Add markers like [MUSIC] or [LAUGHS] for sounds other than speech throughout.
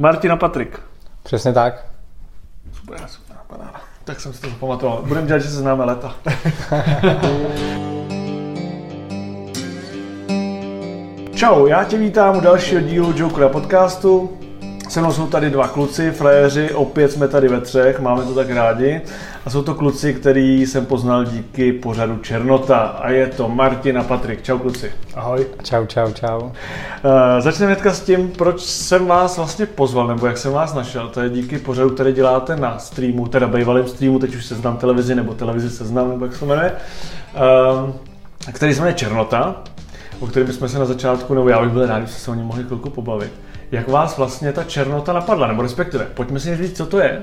Martina Patrik. Přesně tak. Super, super, paráda. Tak jsem si to zapamatoval. Budeme dělat, že se známe leta. [LAUGHS] Čau, já tě vítám u dalšího dílu Jokera podcastu. Se mnou jsou tady dva kluci, frajeři, opět jsme tady ve třech, máme to tak rádi. A jsou to kluci, který jsem poznal díky pořadu Černota. A je to Martin a Patrik. Čau kluci. Ahoj. Čau, čau, čau. Uh, začneme hnedka s tím, proč jsem vás vlastně pozval, nebo jak jsem vás našel. To je díky pořadu, který děláte na streamu, teda bývalém streamu, teď už seznam televizi, nebo televizi seznam, nebo jak se jmenuje. Uh, který se jmenuje Černota, o kterém bychom se na začátku, nebo já bych byl rád, kdybyste se o něm mohli chvilku pobavit. Jak vás vlastně ta černota napadla, nebo respektive, pojďme si říct, co to je,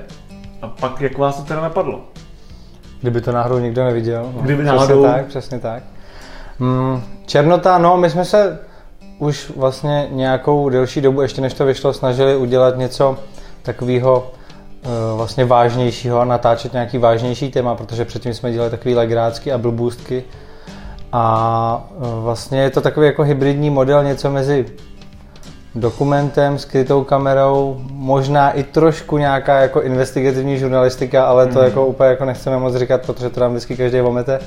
a pak jak vás to teda napadlo? Kdyby to náhodou nikdo neviděl. No, Kdyby náhodou... Přesně tak, přesně tak. Mm, černota, no my jsme se už vlastně nějakou delší dobu, ještě než to vyšlo, snažili udělat něco takového eh, vlastně vážnějšího, natáčet nějaký vážnější téma, protože předtím jsme dělali takový legrácky a blbůstky. A eh, vlastně je to takový jako hybridní model, něco mezi dokumentem, skrytou kamerou, možná i trošku nějaká jako investigativní žurnalistika, ale to mm. jako úplně jako nechceme moc říkat, protože to nám vždycky každý vomete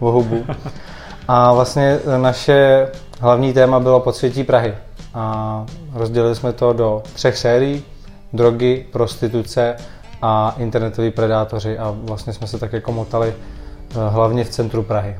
v hubu. [LAUGHS] A vlastně naše hlavní téma bylo podsvětí Prahy. A rozdělili jsme to do třech sérií. Drogy, prostituce a internetoví predátoři. A vlastně jsme se tak jako motali eh, hlavně v centru Prahy.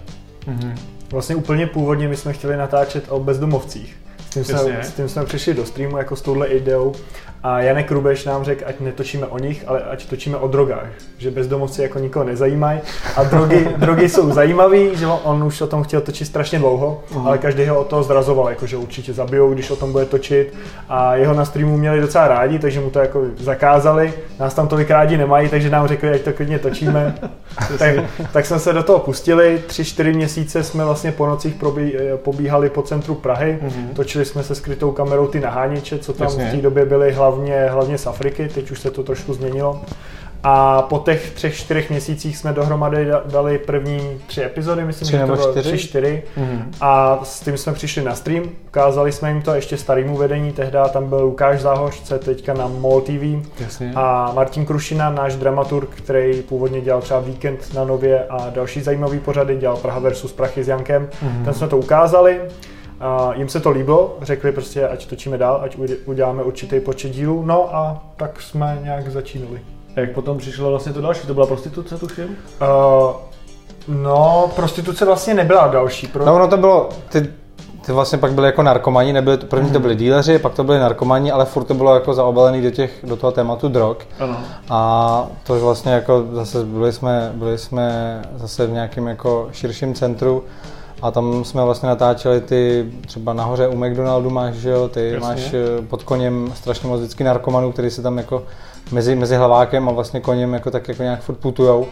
Mm-hmm. Vlastně úplně původně my jsme chtěli natáčet o bezdomovcích. S tím, jsme, s tím jsme přišli do streamu jako s touhle ideou a Janek Rubeš nám řekl, ať netočíme o nich, ale ať točíme o drogách. Že bezdomovci jako nikoho nezajímají a drogy, [LAUGHS] drogy jsou zajímavý, že on už o tom chtěl točit strašně dlouho, uh-huh. ale každý ho o to zrazoval, jako že určitě zabijou, když o tom bude točit a jeho na streamu měli docela rádi, takže mu to jako zakázali. Nás tam tolik rádi nemají, takže nám řekli, ať to klidně točíme. [LAUGHS] tak, tak jsme se do toho pustili. Tři, čtyři měsíce jsme vlastně po nocích probí, pobíhali po centru Prahy. Uh-huh. Točili jsme se skrytou kamerou ty naháněče, co tam Jasně. v té době byly hlavně hlavně, hlavně z Afriky, teď už se to trošku změnilo. A po těch třech, čtyřech měsících jsme dohromady dali první tři epizody, myslím, tři že to bylo čtyři, čtyři. Mm-hmm. A s tím jsme přišli na stream, ukázali jsme jim to ještě starým vedení, tehdy tam byl Lukáš Záhořce, teďka na MOL TV. Jasně. A Martin Krušina, náš dramaturg, který původně dělal třeba Víkend na Nově a další zajímavý pořady, dělal Praha versus Prachy s Jankem. Mm-hmm. Ten jsme to ukázali. A jim se to líbilo, řekli prostě, ať točíme dál, ať uděláme určitý počet dílů, no a tak jsme nějak začínali. A jak potom přišlo vlastně to další? To byla prostituce, tuším? Uh, no, prostituce vlastně nebyla další. Pro... No, no to bylo, ty, ty vlastně pak byly jako narkomani, nebyly, první to byli díleři, pak to byli narkomani, ale furt to bylo jako zaobalený do, těch, do toho tématu drog. Ano. A to vlastně jako zase byli jsme, byli jsme zase v nějakém jako širším centru, a tam jsme vlastně natáčeli ty, třeba nahoře u McDonaldu máš, že jo, ty Jasně. máš eh, pod koněm strašně moc vždycky narkomanů, který se tam jako mezi, mezi hlavákem a vlastně koněm jako tak jako nějak furt putujou.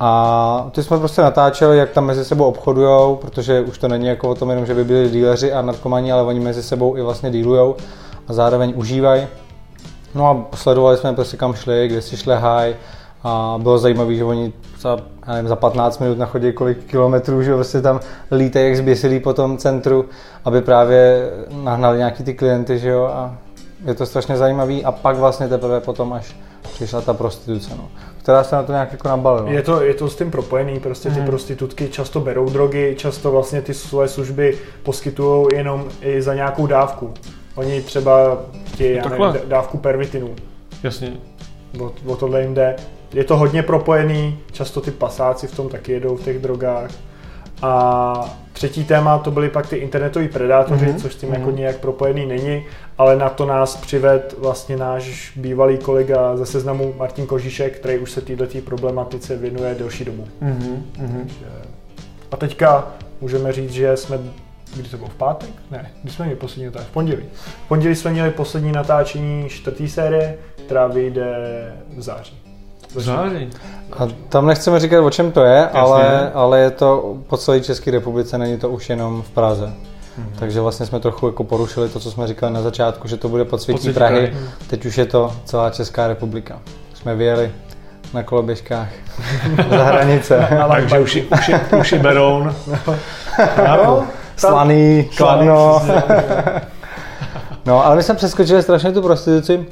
A ty jsme prostě natáčeli, jak tam mezi sebou obchodujou, protože už to není jako o tom jenom, že by byli díleři a narkomani, ale oni mezi sebou i vlastně dílujou a zároveň užívají. No a sledovali jsme prostě kam šli, kde si šlehají a bylo zajímavé, že oni za, já nevím, za 15 minut nachodí kolik kilometrů, že vlastně tam lítají jak zběsilí po tom centru, aby právě nahnali nějaký ty klienty, že jo, a je to strašně zajímavý a pak vlastně teprve potom až přišla ta prostituce, no, která se na to nějak jako nabalila. Je to, je to s tím propojený, prostě ty hmm. prostitutky často berou drogy, často vlastně ty své služby poskytují jenom i za nějakou dávku. Oni třeba chtějí dávku pervitinu. Jasně. O, o tohle jim jde je to hodně propojený, často ty pasáci v tom taky jedou v těch drogách. A třetí téma to byly pak ty internetoví predátoři, mm-hmm. což s tím mm-hmm. jako mhm. nějak propojený není, ale na to nás přived vlastně náš bývalý kolega ze seznamu Martin Kožíšek, který už se této problematice věnuje delší dobu. Mm-hmm. A teďka můžeme říct, že jsme kdy to bylo v pátek? Ne, kdy jsme měli poslední natáčení? V pondělí. V pondělí jsme měli poslední natáčení čtvrtý série, která vyjde v září. Září. A tam nechceme říkat, o čem to je, ale, ale je to po celé České republice, není to už jenom v Praze. Hmm. Takže vlastně jsme trochu jako porušili to, co jsme říkali na začátku, že to bude podsvětí Prahy. Prahy. Teď už je to celá Česká republika. Jsme vyjeli na koloběžkách [LAUGHS] za hranice. [LAUGHS] Takže už, už, už je Beroun. [LAUGHS] no, Slaný, Kladno. no, ale my jsme přeskočili strašně tu prostituci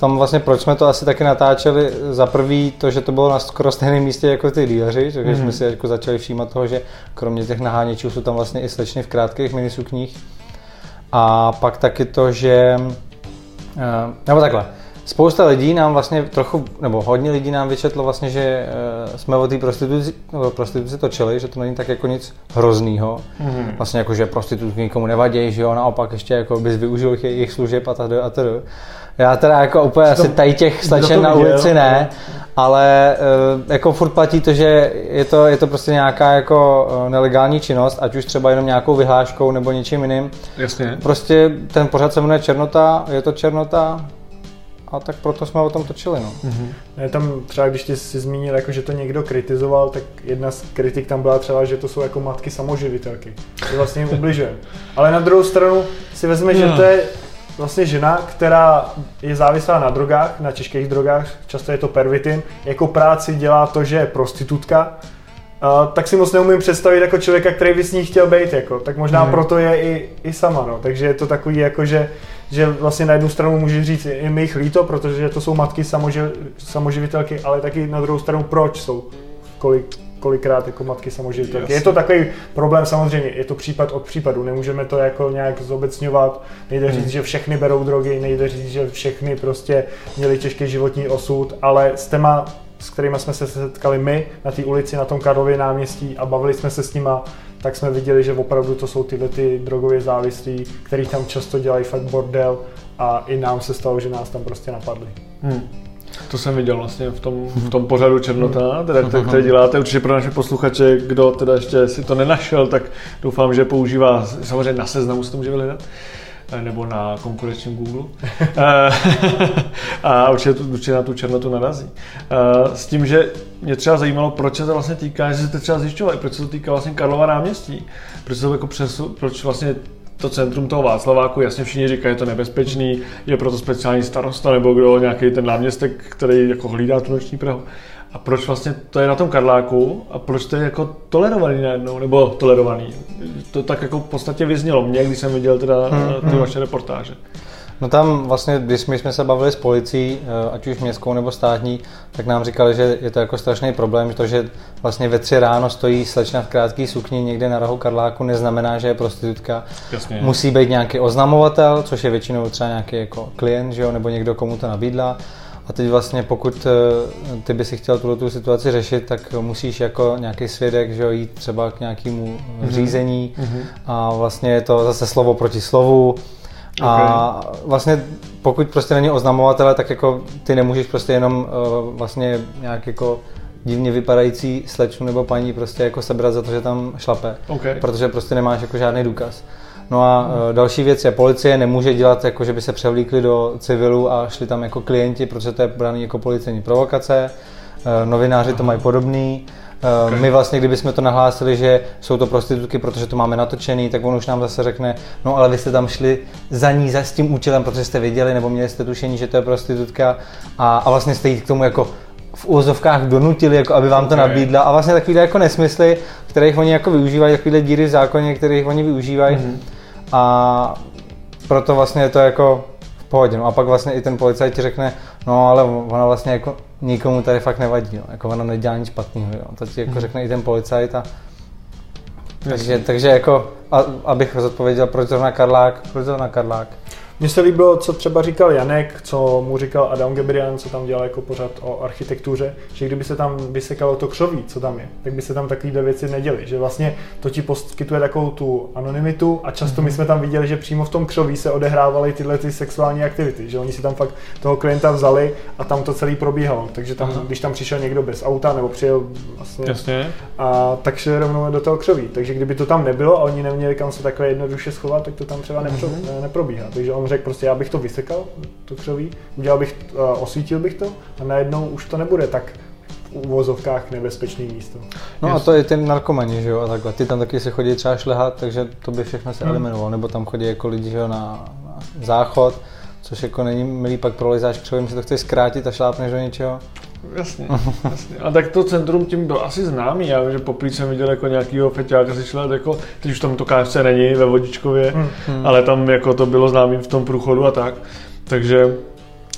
tam vlastně proč jsme to asi taky natáčeli, za prvý to, že to bylo na skoro stejném místě jako ty díleři, takže mm. jsme si jako začali všímat toho, že kromě těch naháněčů jsou tam vlastně i slečny v krátkých minisukních. A pak taky to, že, nebo takhle, Spousta lidí nám vlastně trochu, nebo hodně lidí nám vyčetlo vlastně, že uh, jsme o té prostituci, prostituci točili, že to není tak jako nic hroznýho. Mm-hmm. Vlastně jako, že prostitutky nikomu nevadí, že jo, naopak ještě jako bys využil jejich služeb a tady a tady. Já teda jako úplně asi tady těch slečen na ulici ne, ale uh, jako furt platí to, že je to, je to prostě nějaká jako uh, nelegální činnost, ať už třeba jenom nějakou vyhláškou nebo něčím jiným. Jasně. Prostě ten pořad se jmenuje Černota, je to Černota, a tak proto jsme o tom točili. No. Mm-hmm. Je tam třeba, když ty si zmínil, jako, že to někdo kritizoval, tak jedna z kritik tam byla třeba, že to jsou jako matky samoživitelky. To vlastně jim ubližuje. [LAUGHS] Ale na druhou stranu si vezme, že to je vlastně žena, která je závislá na drogách, na těžkých drogách, často je to pervitin, jako práci dělá to, že je prostitutka, Uh, tak si moc neumím představit jako člověka, který by s ní chtěl být, jako. tak možná mm. proto je i, i sama, no. takže je to takový jako, že že vlastně na jednu stranu může říct, je mi jich líto, protože to jsou matky samoživ, samoživitelky, ale taky na druhou stranu proč jsou kolik, kolikrát jako matky samoživitelky. Je to takový problém samozřejmě, je to případ od případu, nemůžeme to jako nějak zobecňovat, nejde hmm. říct, že všechny berou drogy, nejde říct, že všechny prostě měli těžký životní osud, ale s téma s kterými jsme se setkali my na té ulici na tom Karlově náměstí a bavili jsme se s nima, tak jsme viděli, že opravdu to jsou tyhle ty drogově závislí, který tam často dělají fakt bordel a i nám se stalo, že nás tam prostě napadli. Hmm. To jsem viděl vlastně v tom, v tom pořadu Černota, teda, které, které děláte určitě pro naše posluchače, kdo teda ještě si to nenašel, tak doufám, že používá, samozřejmě na seznamu se to může vyhledat, nebo na konkurenčním Google. Eh, [LAUGHS] a určitě, určitě na tu černotu narazí. Eh, s tím, že mě třeba zajímalo, proč se to vlastně týká, že jste třeba zjišťovali, proč se to týká vlastně Karlova náměstí, proč se to jako přesu, proč vlastně to centrum toho Václaváku, jasně všichni říkají, je to nebezpečný, je proto speciální starosta nebo kdo, nějaký ten náměstek, který jako hlídá tu noční Prahu. A proč vlastně to je na tom Karláku a proč to je jako tolerovaný najednou, nebo tolerovaný? To tak jako v podstatě vyznělo mě, když jsem viděl teda hmm, ty hmm. vaše reportáže. No tam vlastně, když my jsme se bavili s policií, eh, ať už městskou nebo státní, tak nám říkali, že je to jako strašný problém, to, že vlastně ve tři ráno stojí slečna v krátké sukni někde na rohu Karláku, neznamená, že je prostitutka. Jasně. Musí být nějaký oznamovatel, což je většinou třeba nějaký jako klient, že jo, nebo někdo, komu to nabídla. A teď vlastně pokud eh, ty by si chtěl tuto tu situaci řešit, tak musíš jako nějaký svědek že jo, jít třeba k nějakému mm-hmm. řízení mm-hmm. a vlastně je to zase slovo proti slovu a vlastně pokud prostě není oznamovatele, tak jako ty nemůžeš prostě jenom uh, vlastně nějak jako divně vypadající slečnu nebo paní prostě jako sebrat za to, že tam šlape, okay. protože prostě nemáš jako žádný důkaz. No a uh, další věc je, policie nemůže dělat jako, že by se převlíkli do civilu a šli tam jako klienti, protože to je braný jako policejní provokace. Uh, novináři to mají podobný. Okay. My vlastně, kdybychom to nahlásili, že jsou to prostitutky, protože to máme natočený, tak on už nám zase řekne, no ale vy jste tam šli za ní, za s tím účelem, protože jste viděli nebo měli jste tušení, že to je prostitutka a, a vlastně jste jít k tomu jako v úzovkách donutili, jako aby vám to okay. nabídla a vlastně takové jako nesmysly, kterých oni jako využívají, takové díry v zákoně, kterých oni využívají mm-hmm. a proto vlastně je to jako v pohodě. No a pak vlastně i ten policajt ti řekne, no ale ona vlastně jako nikomu tady fakt nevadí, no. jako ona nedělá nic špatného, jo. to ti jako hmm. řekne i ten policajt a takže, takže jako, a, abych zodpověděl, proč zrovna Karlák, proč zrovna Karlák? Mně se líbilo, co třeba říkal Janek, co mu říkal Adam Gebrian, co tam dělal jako pořad o architektuře, že kdyby se tam vysekalo to křoví, co tam je, tak by se tam takovýhle věci neděly. Že vlastně to ti poskytuje takovou tu anonymitu a často mm-hmm. my mhm. jsme tam viděli, že přímo v tom křoví se odehrávaly tyhle ty sexuální aktivity, že oni si tam fakt toho klienta vzali a tam to celý probíhalo. Takže tam, Aha. když tam přišel někdo bez auta nebo přijel vlastně, Jasně. a tak šel rovnou do toho křoví. Takže kdyby to tam nebylo a oni neměli kam se takhle jednoduše schovat, tak to tam třeba nepro, mm-hmm. neprobíhá. Takže on řekl prostě, já bych to vysekal, to křoví, udělal bych, uh, osvítil bych to a najednou už to nebude tak v uvozovkách nebezpečný místo. No Just. a to je ten narkomani, že jo, a takhle. Ty tam taky se chodí třeba šlehat, takže to by všechno se hmm. eliminovalo, nebo tam chodí jako lidi, že jo, na, na záchod, což jako není milý, pak prolizáš křovím, si to chceš zkrátit a šlápneš do něčeho. Jasně, jasně. A tak to centrum tím byl asi známý. Já vím, že poprvé jsem viděl jako nějakýho feťáka si šel, jako, teď už tam to KFC není ve Vodičkově, hmm. ale tam jako to bylo známý v tom průchodu a tak. Takže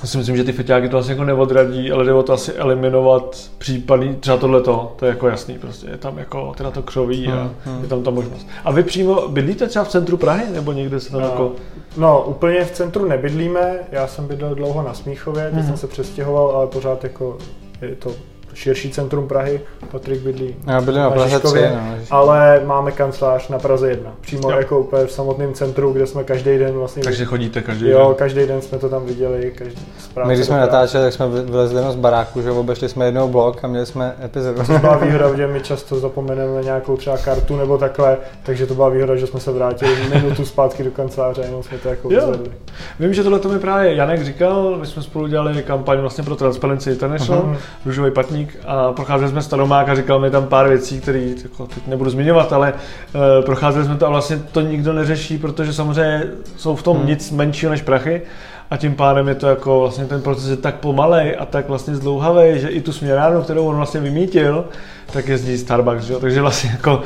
Já si myslím, že ty feťáky to asi jako neodradí, ale jde o to asi eliminovat případný, třeba tohleto, to je jako jasný prostě, je tam jako teda to křoví a hmm, hmm. je tam ta možnost. A vy přímo bydlíte třeba v centru Prahy, nebo někde se tam no, jako... No, úplně v centru nebydlíme, já jsem bydlel dlouho na Smíchově, teď hmm. jsem se přestěhoval, ale pořád jako je to širší centrum Prahy, Patrik bydlí Já bydlím na Praze 3, no, ale máme kancelář na Praze 1, přímo jo. jako úplně v samotném centru, kde jsme každý den vlastně... Takže chodíte každý jo, den? Jo, každý den jsme to tam viděli, každý My když jsme natáčeli, tak jsme vylezli z baráku, že obešli jsme jednou blok a měli jsme epizodu. To byla výhoda, že my často zapomeneme nějakou třeba kartu nebo takhle, takže to byla výhoda, že jsme se vrátili minutu zpátky do kanceláře a jenom jsme to jako vyzvedli. Vím, že tohle to mi právě Janek říkal, my jsme spolu dělali kampaň vlastně pro Transparency International, uh-huh. růžový patník Ježíšník a procházeli jsme Staromák a říkal mi tam pár věcí, které jako, teď nebudu zmiňovat, ale uh, procházeli jsme to a vlastně to nikdo neřeší, protože samozřejmě jsou v tom hmm. nic menšího než prachy a tím pádem je to jako vlastně ten proces je tak pomalej a tak vlastně zdlouhavý, že i tu směrárnu, kterou on vlastně vymítil, tak jezdí Starbucks, že? takže vlastně jako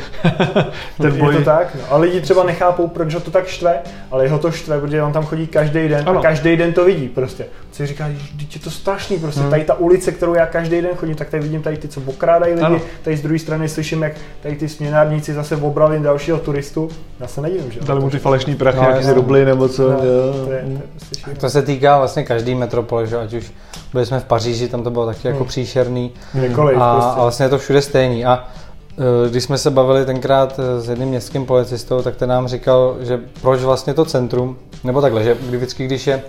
[LAUGHS] ten boj... Je to tak, no. a lidi třeba nechápou, proč ho to tak štve, ale jeho to štve, protože on tam chodí každý den ano. a každý den to vidí prostě. Si říká, že je to strašný, prostě hmm. tady ta ulice, kterou já každý den chodím, tak tady vidím tady ty, co okrádají lidi, ano. tady z druhé strany slyším, jak tady ty směnárníci zase obrali dalšího turistu. Já se nedivím, že? Dali mu ty falešný prachy, no, nějaký rubly nebo co. No, to, je, to, je prostě to se týká vlastně každý metropole, že ať už byli jsme v Paříži, tam to bylo taky jako hmm. příšerný. Několiv, a, prostě. a vlastně je to všude stejný. A e, když jsme se bavili tenkrát e, s jedním městským policistou, tak ten nám říkal, že proč vlastně to centrum, nebo takhle, že vždycky, když je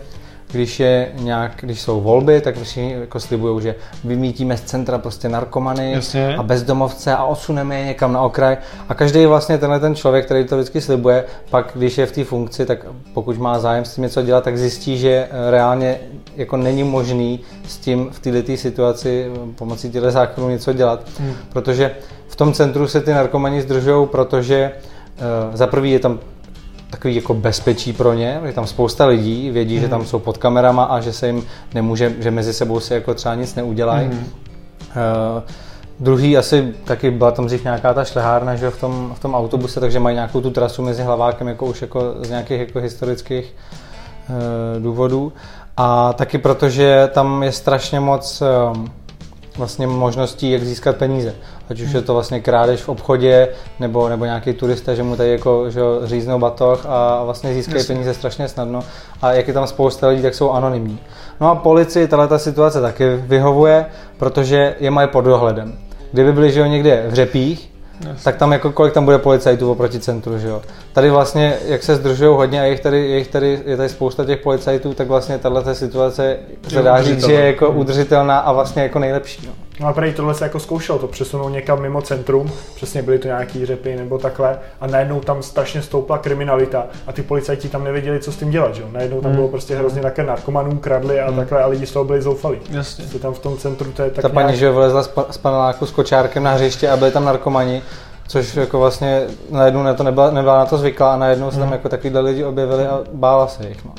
když je nějak, když jsou volby, tak všichni jako slibují, že vymítíme z centra prostě narkomany Jasně. a bezdomovce a odsuneme je někam na okraj. A každý vlastně tenhle ten člověk, který to vždycky slibuje, pak když je v té funkci, tak pokud má zájem s tím něco dělat, tak zjistí, že eh, reálně jako není možný s tím v této situaci eh, pomocí těchto zákonů něco dělat. Hmm. Protože v tom centru se ty narkomani zdržují, protože uh, za prvý je tam takový jako bezpečí pro ně, je tam spousta lidí, vědí, mm. že tam mhm. jsou pod kamerama a že se jim nemůže, že mezi sebou si jako třeba nic neudělají. Mm. Uh, druhý asi taky byla tam dřív nějaká ta šlehárna, že v tom, v tom autobuse, takže mají nějakou tu trasu mezi hlavákem jako už jako z nějakých jako historických uh, důvodů. A taky protože tam je strašně moc uh, vlastně možností, jak získat peníze. Ať už je to vlastně krádež v obchodě, nebo, nebo nějaký turista, že mu tady jako, že říznou batoh a vlastně získají peníze strašně snadno. A jak je tam spousta lidí, tak jsou anonymní. No a policii tato situace taky vyhovuje, protože je mají pod dohledem. Kdyby byli že jo, někde v řepích, Yes. tak tam jako kolik tam bude policajtů oproti centru, že jo. Tady vlastně, jak se zdržují hodně a je tady, je tady, je tady spousta těch policajtů, tak vlastně tahle situace se dá říct, že je jako udržitelná a vlastně jako nejlepší. No. No a prý tohle se jako zkoušel, to přesunou někam mimo centrum, přesně byly to nějaký řepy nebo takhle, a najednou tam strašně stoupla kriminalita a ty policajti tam nevěděli, co s tím dělat, že jo. Najednou tam hmm. bylo prostě hrozně také narkomanů, kradli a hmm. takhle a lidi z toho byli zoufalí. Jasně. Tam v tom centru to je tak Ta paní, nějak... že vylezla z paneláku s kočárkem na hřiště a byli tam narkomani, což jako vlastně najednou na to nebyla, nebyla na to zvyklá a najednou se tam hmm. jako takovýhle lidi objevili a bála se jich. No.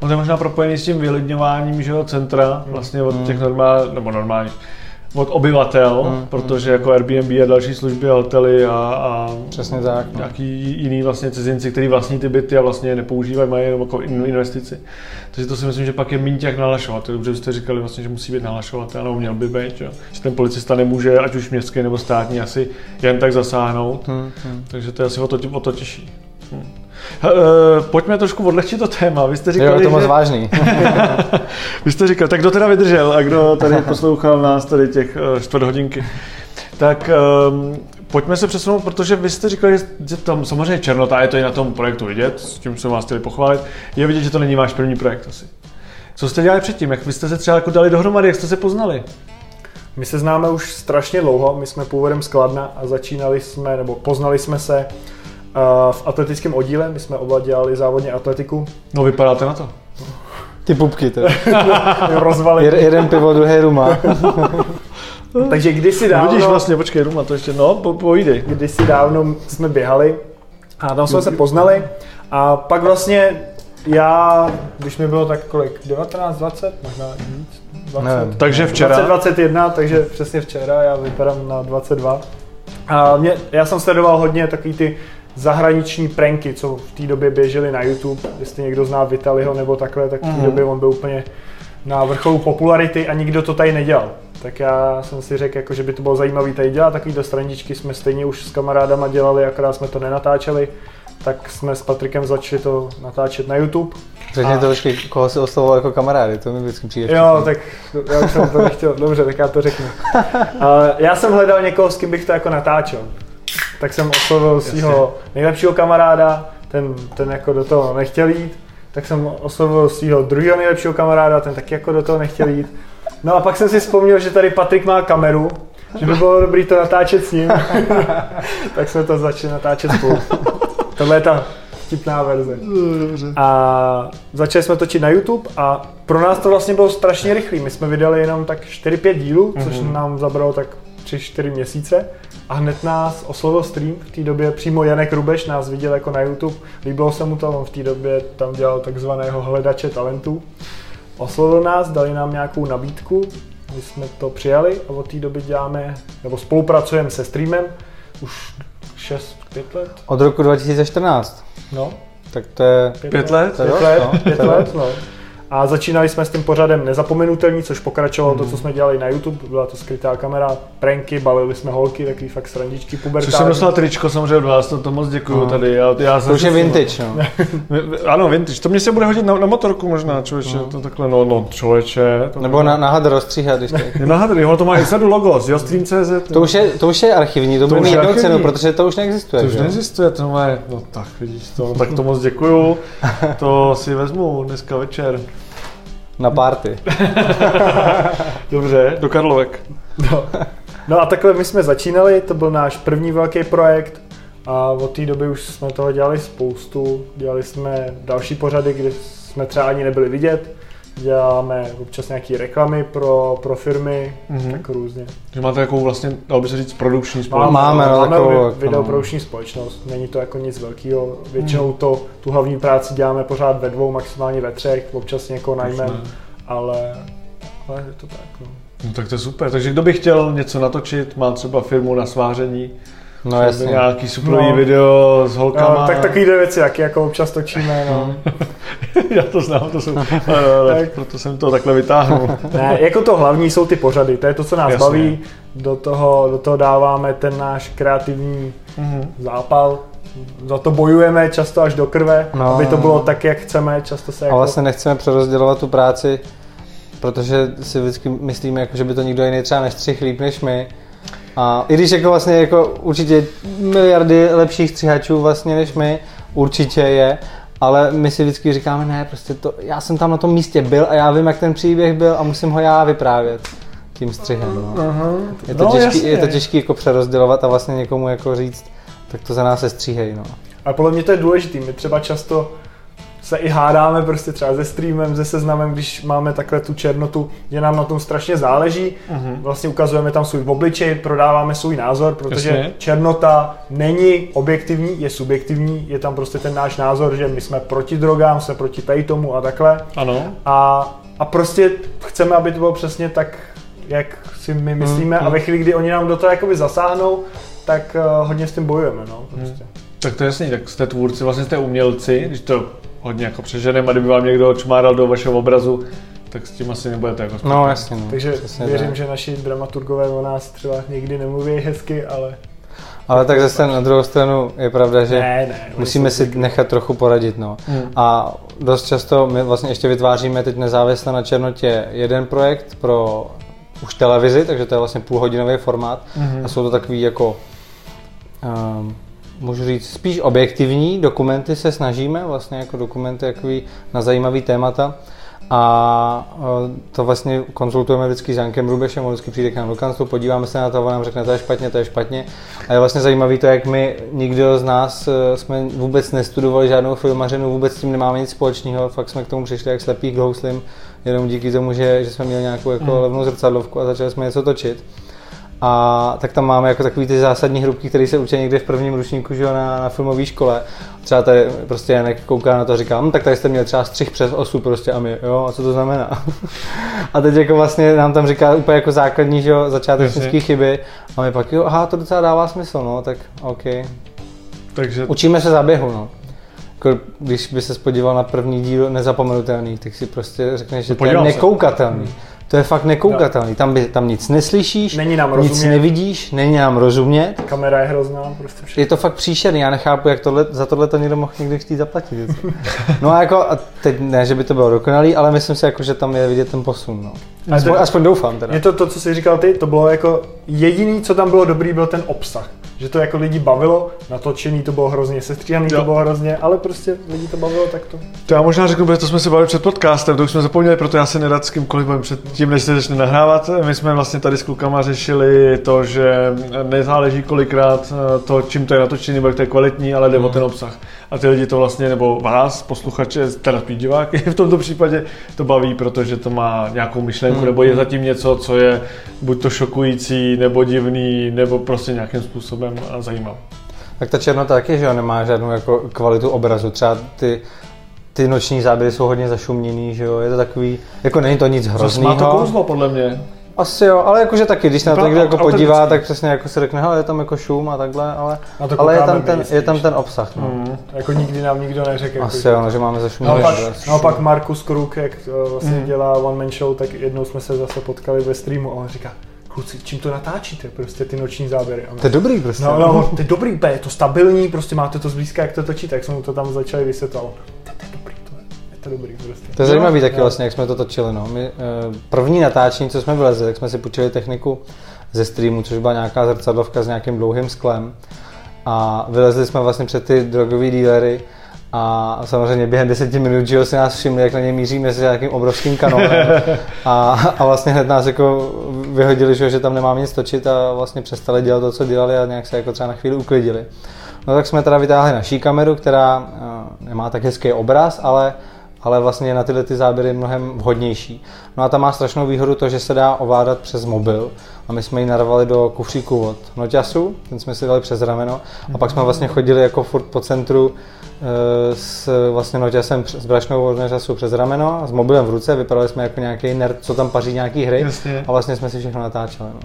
On je možná propojený s tím vylidňováním že jo, centra, hmm. vlastně od těch normálních, nebo normálních, od obyvatel, hmm, protože jako Airbnb a další služby a hotely a, a Přesně tak, no. nějaký jiný vlastně cizinci, kteří vlastní ty byty a vlastně nepoužívají, mají jenom jako investici. Takže to si myslím, že pak je méně jak nahlašovat. Dobře jste říkali vlastně, že musí být nahlašovat, ale měl by být, že? že ten policista nemůže, ať už městský nebo státní, asi jen tak zasáhnout. Hmm, hmm. Takže to je asi o to, o to těžší. Hmm. Uh, pojďme trošku odlehčit to téma. Vy jste říkali, jo, to moc že... vážný. [LAUGHS] Vy jste říkal, tak kdo teda vydržel a kdo tady [LAUGHS] poslouchal nás tady těch uh, čtvrt hodinky. Tak um, pojďme se přesunout, protože vy jste říkali, že tam samozřejmě černota, je to i na tom projektu vidět, s tím jsem vás chtěli pochválit, je vidět, že to není váš první projekt asi. Co jste dělali předtím? Jak vy jste se třeba jako dali dohromady, jak jste se poznali? My se známe už strašně dlouho, my jsme původem z Kladna a začínali jsme, nebo poznali jsme se v atletickém oddíle, my jsme oba dělali závodně atletiku. No vypadáte na to. Ty pupky to. [LAUGHS] Rozvaly. Jed, jeden pivo, druhý ruma. [LAUGHS] Takže kdysi dávno... Vidíš vlastně, počkej, ruma, to ještě, no, po, pojídej. Kdysi dávno jsme běhali a tam jsme se poznali a pak vlastně já, když mi bylo tak kolik, 19, 20, možná víc, 20, ne, takže včera. 20, 21, takže přesně včera, já vypadám na 22. A mě, já jsem sledoval hodně takový ty zahraniční pranky, co v té době běžely na YouTube. Jestli někdo zná Vitaliho nebo takhle, tak v té mm. době on byl úplně na vrcholu popularity a nikdo to tady nedělal. Tak já jsem si řekl, jako, že by to bylo zajímavé tady dělat, takovýhle strandičky jsme stejně už s kamarádama dělali, akorát jsme to nenatáčeli, tak jsme s Patrikem začali to natáčet na YouTube. Řekni a... to počkej, koho si oslovoval jako kamarády, to mi vždycky přijde. Jo, tak já už jsem to nechtěl, dobře, tak já to řeknu. [LAUGHS] A já jsem hledal někoho, s kým bych to jako natáčel. Tak jsem oslovil svého nejlepšího kamaráda, ten, ten jako do toho nechtěl jít, tak jsem oslovil svého druhého nejlepšího kamaráda, ten taky jako do toho nechtěl jít. No a pak jsem si vzpomněl, že tady Patrik má kameru, že by bylo dobré to natáčet s ním. [LAUGHS] tak jsme to začali natáčet spolu. Tohle je ta vtipná verze. A začali jsme točit na YouTube a pro nás to vlastně bylo strašně rychlý. My jsme vydali jenom tak 4-5 dílů, což mm-hmm. nám zabralo tak 3-4 měsíce a hned nás oslovil stream, v té době přímo Janek Rubeš nás viděl jako na YouTube, líbilo se mu to, on v té době tam dělal takzvaného hledače talentů. Oslovil nás, dali nám nějakou nabídku, my jsme to přijali a od té doby děláme, nebo spolupracujeme se streamem už 6, 5 let. Od roku 2014. No. Tak to je... Pět let? Pět let, no. pět let, no. A začínali jsme s tím pořadem Nezapomenutelný, což pokračovalo mm. to, co jsme dělali na YouTube. Byla to skrytá kamera, pranky, balili jsme holky, takový fakt srandičky, pubertální. Což jsem dostal tričko samozřejmě od vás, to, to moc děkuju no. tady. Já, já to už je vintage, no. [LAUGHS] ano, vintage. To mě se bude hodit na, na motorku možná, člověče. No. To takhle, no, no, člověče. To Nebo na, na hadr rozstříhat, když [LAUGHS] Na hadr, ono to má i sadu logo, jo, Stream.cz. To už je, to už je archivní, to, to bude mít jednou cenu, protože to už neexistuje. To už neexistuje, to má, no tak vidíš to, no, tak to moc děkuju. [LAUGHS] To si vezmu dneska večer. Na párty. [LAUGHS] Dobře, do Karlovek. No. no a takhle my jsme začínali, to byl náš první velký projekt a od té doby už jsme toho dělali spoustu. Dělali jsme další pořady, kde jsme třeba ani nebyli vidět děláme občas nějaké reklamy pro, pro firmy, mm-hmm. tak různě. Že máte takovou vlastně, dalo by se říct, produkční společnost? Máme, máme, máme takovou, videoprodukční společnost, není to jako nic velkého. Většinou to, tu hlavní práci děláme pořád ve dvou, maximálně ve třech, občas někoho najmeme, ale, ale je to tak. No. no. tak to je super. Takže kdo by chtěl něco natočit, má třeba firmu na sváření, No jasně. Nějaký suplový no. video s holkama. No, tak takový věci, jak jako občas točíme. No. [LAUGHS] Já to znám, to jsou, [LAUGHS] tak. proto jsem to takhle vytáhnul. [LAUGHS] ne, jako to hlavní jsou ty pořady, to je to, co nás Jasně. baví. Do toho, do toho dáváme ten náš kreativní mm-hmm. zápal, za to bojujeme často až do krve, no, aby to bylo tak, jak chceme, často se A jako... vlastně nechceme přerozdělovat tu práci, protože si vždycky myslíme, jako, že by to nikdo jiný třeba nestřih líp než my, a i když jako vlastně jako určitě miliardy lepších střihačů vlastně než my, určitě je, ale my si vždycky říkáme, ne, prostě to, já jsem tam na tom místě byl a já vím, jak ten příběh byl a musím ho já vyprávět tím střihem. No. Uh-huh. Je to no, těžký, je to těžký jako přerozdělovat a vlastně někomu jako říct, tak to za nás se stříhej. No. A podle mě to je důležité. My třeba často se i hádáme prostě třeba se streamem, se seznamem, když máme takhle tu černotu, že nám na tom strašně záleží. Uh-huh. Vlastně ukazujeme tam svůj obličej, prodáváme svůj názor, protože Jasně. černota není objektivní, je subjektivní, je tam prostě ten náš názor, že my jsme proti drogám, jsme proti tady tomu a takhle. Ano. A, a prostě chceme, aby to bylo přesně tak, jak si my myslíme uh-huh. a ve chvíli, kdy oni nám do toho jakoby zasáhnou, tak uh, hodně s tím bojujeme. No, prostě. Uh-huh. Tak to je jasný, tak jste tvůrci, vlastně jste umělci, když to hodně jako přeženem a kdyby vám někdo čmáral do vašeho obrazu, tak s tím asi nebudete jako spokojný. No jasně. No. Takže Přesně věřím, tak. že naši dramaturgové o nás třeba někdy nemluví hezky, ale... Ale tak zase na druhou stranu je pravda, že ne, ne, musíme si nechat trochu poradit. No. Hmm. A dost často my vlastně ještě vytváříme teď nezávisle na Černotě jeden projekt pro už televizi, takže to je vlastně půlhodinový formát hmm. a jsou to takový jako um, můžu říct, spíš objektivní dokumenty se snažíme, vlastně jako dokumenty jakový na zajímavý témata. A to vlastně konzultujeme vždycky s Jankem Rubešem, on vždycky přijde k nám do kanclu, podíváme se na to, on nám řekne, to je špatně, to je špatně. A je vlastně zajímavý to, jak my, nikdo z nás e, jsme vůbec nestudovali žádnou filmařinu, vůbec s tím nemáme nic společného, fakt jsme k tomu přišli jak slepý k houslim, jenom díky tomu, že, že jsme měli nějakou jako mm. levnou zrcadlovku a začali jsme něco točit. A tak tam máme jako takový ty zásadní hrubky, které se učí někde v prvním ručníku že na, na filmové škole. Třeba tady prostě Janek kouká na to a říká, hm, tak tady jste měli třeba střih přes osu prostě a my, jo, a co to znamená? [LAUGHS] a teď jako vlastně nám tam říká úplně jako základní, že jo, začátečnické chyby a my pak, jo, aha, to docela dává smysl, no, tak OK. Takže... Učíme se za běhu, no. jako, když by se podíval na první díl nezapomenutelný, tak si prostě řekneš, že to je nekoukatelný. To je fakt nekoukatelný. Tam, by, tam nic neslyšíš, není nám nic rozumět. nevidíš, není nám rozumět. Kamera je hrozná, prostě všechno. Je to fakt příšerný, já nechápu, jak tohle, za tohle to někdo mohl někdy chtít zaplatit. [LAUGHS] no a jako, a teď ne, že by to bylo dokonalý, ale myslím si, jako, že tam je vidět ten posun. No. Aspoň, to, aspoň doufám teda. Je to to, co jsi říkal ty, to bylo jako jediný, co tam bylo dobrý, byl ten obsah že to jako lidi bavilo, natočený to bylo hrozně, sestříhaný to bylo hrozně, ale prostě lidi to bavilo, tak to. To já možná řeknu, protože to jsme se bavili před podcastem, to už jsme zapomněli, proto já se nerad s kýmkoliv bavím před tím, než se začne nahrávat. My jsme vlastně tady s klukama řešili to, že nezáleží kolikrát eh, to, čím to je natočený, nebo jak to je kvalitní, ale jde mm. o ten obsah. A ty lidi to vlastně, nebo vás, posluchače, teda diváky [LAUGHS] v tomto případě, to baví, protože to má nějakou myšlenku, mm. nebo je zatím něco, co je buď to šokující, nebo divný, nebo prostě nějakým způsobem způsobem zajímal. Tak ta černota taky, že jo, nemá žádnou jako kvalitu obrazu. Třeba ty, ty noční záběry jsou hodně zašuměný, že jo, je to takový, jako není to nic hroznýho. Má to kouzlo, podle mě. Asi jo, ale jakože taky, když se na to někdo jako podívá, tak přesně jako si řekne, hele, je tam jako šum a takhle, ale, ale je, tam ten, je tam ten obsah. No. Mm. Jako nikdy nám nikdo neřekl. Asi jako, jo, no, že máme zašuměný. Naopak, naopak Markus Kruk, jak uh, vlastně mm. dělá One Man Show, tak jednou jsme se zase potkali ve streamu a on říká, kluci, čím to natáčíte, prostě ty noční záběry. To je dobrý prostě. No, no, to je dobrý, je to stabilní, prostě máte to zblízka, jak to točíte, jak jsme mu to tam začali vysvětlovat. To, to je dobrý, to je, je to dobrý prostě. To je zajímavý taky vlastně, jak jsme to točili, no. My, eh, první natáčení, co jsme vylezli, tak jsme si půjčili techniku ze streamu, což byla nějaká zrcadlovka s nějakým dlouhým sklem. A vylezli jsme vlastně před ty drogové dílery a samozřejmě během deseti minut že si nás všimli, jak na ně míříme s nějakým obrovským kanonem. A, a vlastně hned nás jako vyhodili, že, tam nemáme nic točit a vlastně přestali dělat to, co dělali a nějak se jako třeba na chvíli uklidili. No tak jsme teda vytáhli naší kameru, která uh, nemá tak hezký obraz, ale ale vlastně na tyhle ty záběry mnohem vhodnější. No a ta má strašnou výhodu to, že se dá ovládat přes mobil a my jsme ji narvali do kufříku od noťasu, ten jsme si dali přes rameno a pak jsme vlastně chodili jako furt po centru Eh, s vlastně noťasem s brašnou od noťasu přes rameno a s mobilem v ruce, vypadali jsme jako nějaký nerd, co tam paří nějaký hry Jasně. a vlastně jsme si všechno natáčeli. No.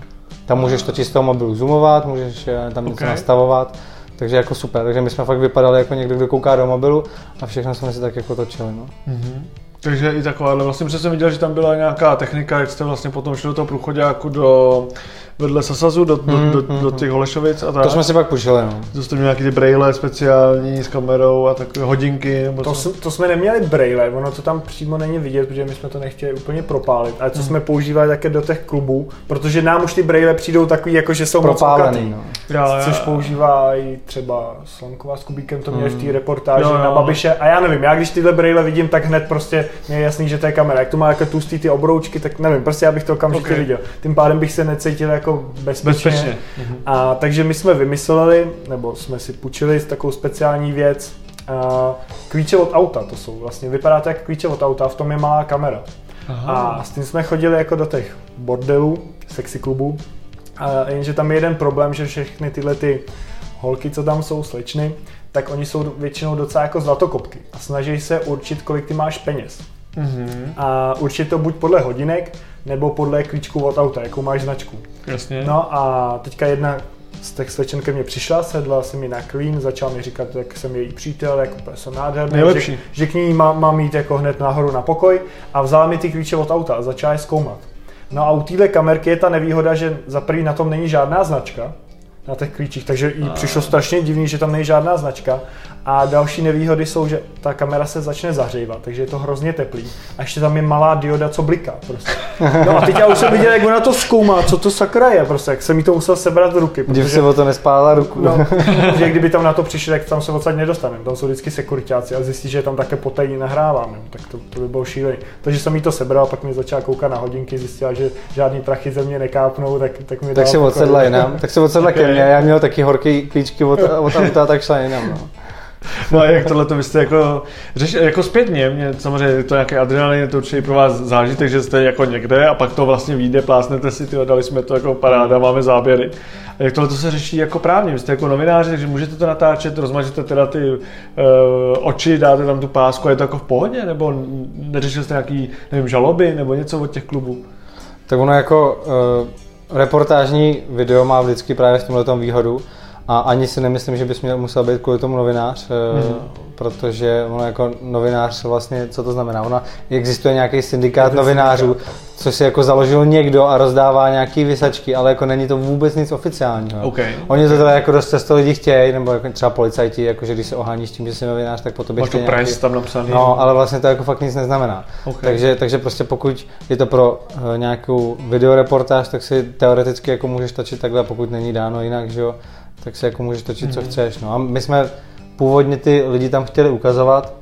Tam můžeš točit z toho mobilu zoomovat, můžeš eh, tam něco okay. nastavovat, takže jako super. Takže my jsme fakt vypadali jako někdo, kdo kouká do mobilu a všechno jsme si tak jako točili. No. Mm-hmm. Takže i takováhle, vlastně jsem viděl, že tam byla nějaká technika, jak jste vlastně potom šli do toho průchodáku do vedle Sasazu do, do, do, do těch Holešovic a tak. To jsme si pak pušili, no. To jste měli nějaký ty braille speciální s kamerou a takové hodinky. Nebo to, to, jsme neměli braille, ono to tam přímo není vidět, protože my jsme to nechtěli úplně propálit. Ale co hmm. jsme používali také do těch klubů, protože nám už ty braille přijdou takový, jako že jsou Propálený, moc no. já, já. Což používá i třeba Slanková s Kubíkem, to měli hmm. v té reportáži jo, jo. na Babiše. A já nevím, já když tyhle braille vidím, tak hned prostě mě je jasný, že to je kamera. Jak to má jako tlustý ty obroučky, tak nevím, prostě já bych to okamžitě okay. viděl. Tím pádem bych se necítil jako bezpečně. bezpečně. Mhm. A takže my jsme vymysleli, nebo jsme si půjčili takovou speciální věc, a klíče od auta, to jsou vlastně, vypadá to jak klíče od auta, v tom je malá kamera. Aha. A s tím jsme chodili jako do těch bordelů, sexy klubů, a jenže tam je jeden problém, že všechny tyhle ty holky, co tam jsou, slečny, tak oni jsou většinou docela jako zlatokopky a snaží se určit, kolik ty máš peněz. Mm-hmm. A určit to buď podle hodinek, nebo podle klíčku od auta, jakou máš značku. Jasně. No a teďka jedna z těch slečen ke mně přišla, sedla se mi na klín, začal mi říkat, jak jsem její přítel, jako jsem nádherný, že, že, k ní má, mám jít jako hned nahoru na pokoj a vzala mi ty klíče od auta a začala je zkoumat. No a u téhle kamerky je ta nevýhoda, že za prvý na tom není žádná značka, na těch klíčích, takže jí přišlo strašně divný, že tam není žádná značka. A další nevýhody jsou, že ta kamera se začne zahřívat, takže je to hrozně teplý. A ještě tam je malá dioda, co bliká. Prostě. No a teď já už jsem viděl, jak ona to zkoumá, co to sakra je, prostě, jak jsem mi to musel sebrat z ruky. Protože, se o to nespálila ruku. No, že kdyby tam na to přišli, tak tam se odsaď nedostaneme. Tam jsou vždycky sekuritáci a zjistí, že tam také potají nahráváme. Tak to, to by bylo šílený. Takže jsem jí to sebral, pak mi začala koukat na hodinky, zjistila, že žádný prachy ze mě nekápnou, tak, tak mi Tak se odsedla jinam, tak se odsedla ke já měl taky horký klíčky od, od auta, tak šla jinam. No. No a jak tohle to byste jako, řeš, jako zpětně, mě samozřejmě to nějaké adrenalin, to určitě pro vás zážitek, že jste jako někde a pak to vlastně vyjde, plásnete si, ty dali jsme to jako paráda, máme záběry. A jak tohle to se řeší jako právně, vy jste jako novináři, takže můžete to natáčet, rozmažete teda ty uh, oči, dáte tam tu pásku a je to jako v pohodě, nebo neřešili jste nějaký, nevím, žaloby nebo něco od těch klubů? Tak ono jako uh, reportážní video má vždycky právě v tomhle výhodu, A ani si nemyslím, že bys měl, musel být kvůli tomu novinář, mm. protože ono jako novinář vlastně, co to znamená? Ona existuje nějaký syndikát novinářů, co si jako založil někdo a rozdává nějaký vysačky, ale jako není to vůbec nic oficiálního. Okay. Oni to teda jako dost často lidi chtějí, nebo jako třeba policajti, jako že když se oháníš tím, že jsi novinář, tak po tobě chtějí nějaký... tam napsaný. No, ale vlastně to jako fakt nic neznamená. Okay. Takže, takže prostě pokud je to pro uh, nějakou videoreportáž, tak si teoreticky jako můžeš točit takhle, pokud není dáno jinak, že jo, tak si jako můžeš točit, mm-hmm. co mhm. chceš. No a my jsme původně ty lidi tam chtěli ukazovat,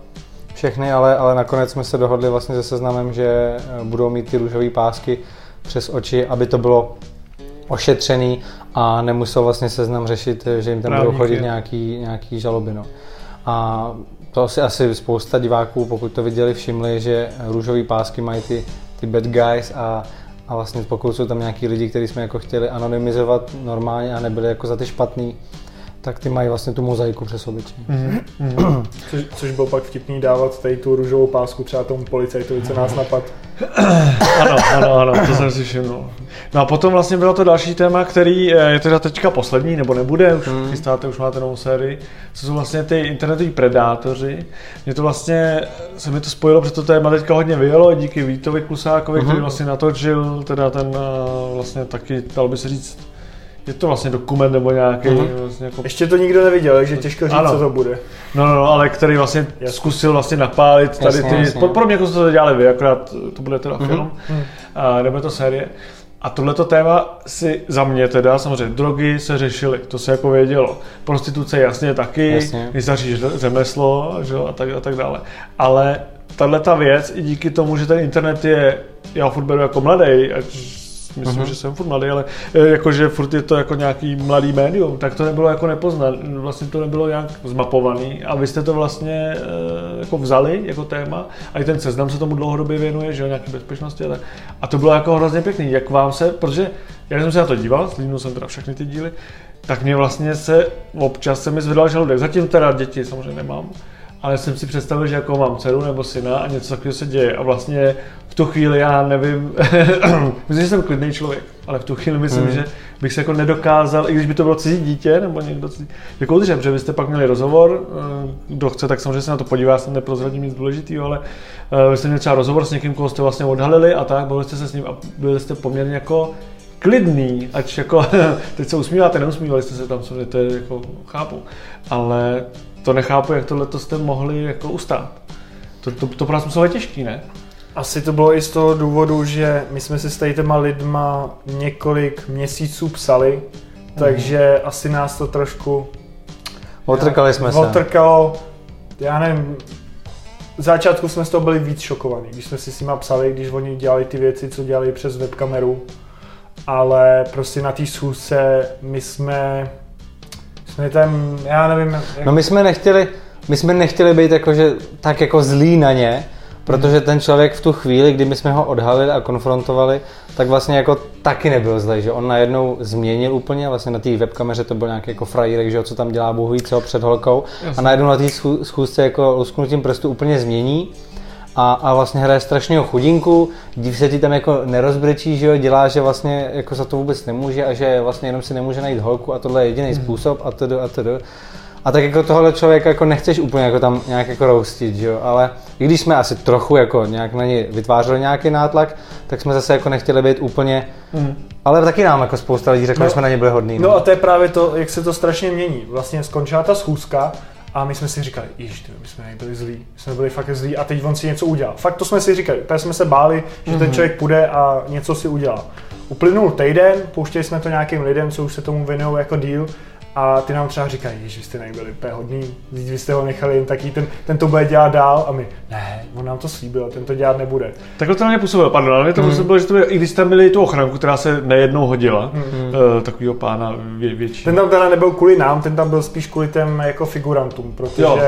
všechny, ale, ale nakonec jsme se dohodli vlastně se seznamem, že eh, budou mít ty růžové pásky přes oči, aby to bylo ošetřený a nemusel vlastně seznam řešit, že jim tam budou chodit nějaký, nějaký žaloby. No. A to asi, asi spousta diváků, pokud to viděli, všimli, že růžové pásky mají ty, ty bad guys a, a vlastně pokud jsou tam nějaký lidi, kteří jsme jako chtěli anonymizovat normálně a nebyli jako za ty špatný, tak ty mají vlastně tu mozaiku přes obličej. Mm-hmm. což, což bylo pak vtipný dávat tady tu růžovou pásku třeba tomu policajtovi, co nás napad. ano, ano, ano, to jsem si všiml. No a potom vlastně bylo to další téma, který eh, je teda teďka poslední, nebo nebude, už mm. chystáte, už máte novou sérii, co jsou vlastně ty internetoví predátoři. Mě to vlastně, se mi to spojilo, protože to téma teďka hodně vyjelo, díky Vítovi Klusákovi, mm-hmm. který mhm. vlastně natočil teda ten eh, vlastně taky, dalo by se říct, je to vlastně dokument nebo nějaký. Mm-hmm. Vlastně jako... Ještě to nikdo neviděl, takže těžko říct, ano. co to bude. No, no, no, ale který vlastně jasně. zkusil vlastně napálit tady jasně, ty, jasně. podobně jako jste to dělali vy, akorát to bude teda mm-hmm. film, mm. a, nebo to série. A tohleto téma si za mě teda, samozřejmě, drogy se řešily, to se jako vědělo. Prostituce jasně taky, vyzaří řemeslo že, a, tak, a tak dále. Ale tahle ta věc, i díky tomu, že ten internet je, já furt beru jako mladý, ať myslím, uh-huh. že jsem furt mladý, ale eh, jakože furt je to jako nějaký mladý médium, tak to nebylo jako nepoznat, vlastně to nebylo nějak zmapovaný a vy jste to vlastně eh, jako vzali jako téma a i ten seznam se tomu dlouhodobě věnuje, že jo, nějaké bezpečnosti a tak. A to bylo jako hrozně pěkný, jak vám se, protože já jsem se na to díval, slídnul jsem teda všechny ty díly, tak mě vlastně se občas se mi zvedal žaludek. Zatím teda děti samozřejmě nemám, ale jsem si představil, že jako mám dceru nebo syna a něco takového se děje a vlastně v tu chvíli já nevím, [COUGHS] myslím, že jsem klidný člověk, ale v tu chvíli myslím, hmm. že bych se jako nedokázal, i když by to bylo cizí dítě nebo někdo cizí, jako udržet, protože byste pak měli rozhovor, eh, kdo chce, tak samozřejmě se na to podívá, jsem neprozradím nic důležitého, ale uh, vy jste měli třeba rozhovor s někým, koho jste vlastně odhalili a tak, bavili jste se s ním a byli jste poměrně jako klidný, ať jako, [LAUGHS] teď se usmíváte, neusmívali jste se tam, co to je jako, chápu, ale to nechápu, jak tohle jste mohli jako ustát. To, to, to pro nás muselo být těžký, ne? Asi to bylo i z toho důvodu, že my jsme si s tady těma lidma několik měsíců psali, mm. takže asi nás to trošku... Otrkali jsme se. Otrkalo, já nevím, v začátku jsme z toho byli víc šokovaní, když jsme si s nima psali, když oni dělali ty věci, co dělali přes webkameru, ale prostě na té schůzce my jsme, jsme tam, já nevím... Jak... No my jsme nechtěli, my jsme nechtěli být jako, že, tak jako zlí na ně, Protože ten člověk v tu chvíli, kdy my jsme ho odhalili a konfrontovali, tak vlastně jako taky nebyl zlej, že on najednou změnil úplně, vlastně na té webkameře to byl nějaký jako frajírek, že co tam dělá bohu co před holkou Jasně. a najednou na té schůzce jako lusknutím prstu úplně změní a, a vlastně hraje strašného chudinku, div se ti tam jako nerozbrečí, že jo, dělá, že vlastně jako za to vůbec nemůže a že vlastně jenom si nemůže najít holku a tohle je jediný hmm. způsob a to a to. A tak jako tohle člověka jako nechceš úplně jako tam nějak jako roustit, že jo? ale i když jsme asi trochu jako nějak na ně vytvářeli nějaký nátlak, tak jsme zase jako nechtěli být úplně, mm. ale taky nám jako spousta lidí řekla, no, že jsme na ně byli hodní. No. no a to je právě to, jak se to strašně mění. Vlastně skončila ta schůzka a my jsme si říkali, již, my jsme nebyli zlí, my jsme byli fakt zlí a teď on si něco udělal. Fakt to jsme si říkali, úplně jsme se báli, že mm-hmm. ten mhm. člověk půjde a něco si udělá. Uplynul týden, pouštěli jsme to nějakým lidem, co už se tomu věnují jako díl a ty nám třeba říkají, že jste nebyli úplně hodný, vy jste ho nechali jen taký, ten, ten to bude dělat dál a my, ne, on nám to slíbil, ten to dělat nebude. Takhle to na mě působilo, pardon, ale mě to hmm. působilo, že to bylo, i když tam měli tu ochranu, která se nejednou hodila, hmm. uh, takovýho pána vě, větší. Ten tam teda nebyl kvůli nám, ten tam byl spíš kvůli těm jako figurantům, protože jo,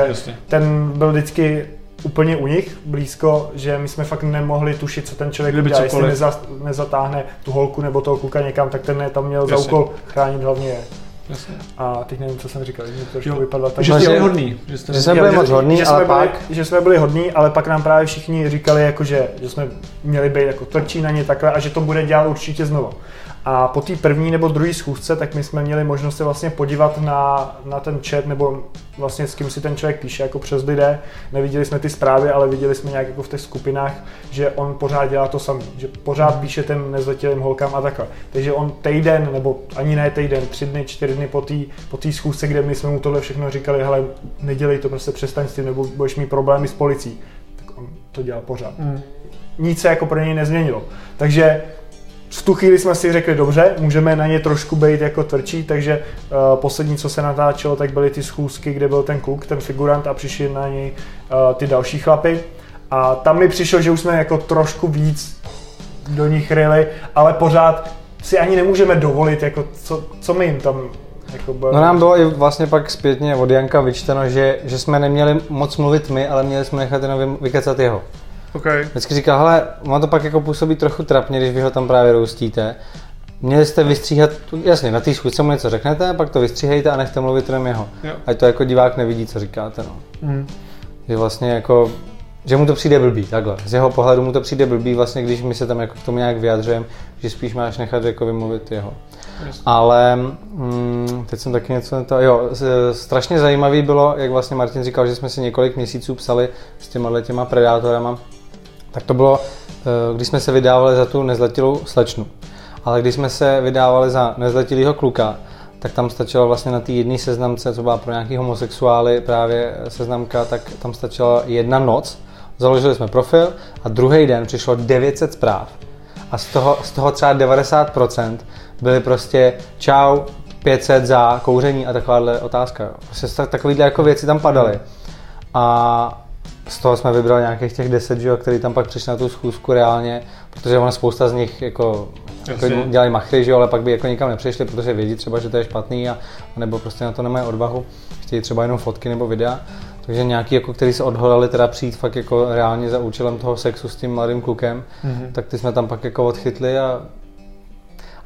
ten byl vždycky úplně u nich blízko, že my jsme fakt nemohli tušit, co ten člověk Kdyby udělá. Jestli neza, nezatáhne tu holku nebo toho kluka někam, tak ten tam měl jasně. za úkol chránit hlavně je. Jasně. A teď nevím, co jsem říkal, že to trošku vypadlo tak. Že jste hodný. Že, jste že jsme byli moc hodný, že ale pak... Byli, že jsme byli hodní, ale pak nám právě všichni říkali, jako, že, že jsme měli být jako tvrdší na ně takhle a že to bude dělat určitě znovu. A po té první nebo druhé schůzce, tak my jsme měli možnost se vlastně podívat na, na ten chat, nebo vlastně s kým si ten člověk píše jako přes lidé. Neviděli jsme ty zprávy, ale viděli jsme nějak jako v těch skupinách, že on pořád dělá to samé, že pořád píše ten nezletilým holkám a takhle. Takže on týden, nebo ani ne týden, tři dny, čtyři dny po té po tý schůzce, kde my jsme mu tohle všechno říkali, hele, nedělej to, prostě přestaň s tím, nebo budeš mít problémy s policií. Tak on to dělal pořád. Mm. Nic se jako pro něj nezměnilo. Takže v tu chvíli jsme si řekli, dobře, můžeme na ně trošku být jako tvrdší, takže uh, poslední, co se natáčelo, tak byly ty schůzky, kde byl ten kluk, ten figurant a přišli na něj uh, ty další chlapy. A tam mi přišlo, že už jsme jako trošku víc do nich ryli, ale pořád si ani nemůžeme dovolit, jako co, co my jim tam jako No nám bylo i vlastně pak zpětně od Janka vyčteno, že, že jsme neměli moc mluvit my, ale měli jsme nechat jenom vykecat jeho. Okay. Vždycky říká, hele, má to pak jako působí trochu trapně, když vy ho tam právě roustíte. Měli jste vystříhat, jasně, na té schůzce mu něco řeknete, pak to vystříhejte a nechte mluvit jenom jeho. Jo. Ať to jako divák nevidí, co říkáte. No. Mm. Že vlastně jako, že mu to přijde blbý, takhle. Z jeho pohledu mu to přijde blbý, vlastně, když my se tam jako k tomu nějak vyjadřujeme, že spíš máš nechat jako vymluvit jeho. Jasně. Ale mm, teď jsem taky něco to, jo, strašně zajímavý bylo, jak vlastně Martin říkal, že jsme si několik měsíců psali s těma těma predátorama, tak to bylo, eh, když jsme se vydávali za tu nezletilou slečnu. Ale když jsme se vydávali za nezletilého kluka, tak tam stačilo vlastně na té jedné seznamce, co byla pro nějaký homosexuály právě seznamka, tak tam stačila jedna noc. Založili jsme profil a druhý den přišlo 900 zpráv. A z toho, z toho třeba 90% byly prostě čau, 500 za kouření a takováhle otázka. Prostě takovýhle jako věci tam padaly. A z toho jsme vybrali nějakých těch deset, že jo, který tam pak přišli na tu schůzku reálně, protože ona spousta z nich jako, jako dělají machry, že jo, ale pak by jako nikam nepřišli, protože vědí třeba, že to je špatný a nebo prostě na to nemají odvahu, chtějí třeba jenom fotky nebo videa. Takže nějaký, jako, který se odhodlali teda přijít fakt jako reálně za účelem toho sexu s tím mladým klukem, mm-hmm. tak ty jsme tam pak jako odchytli a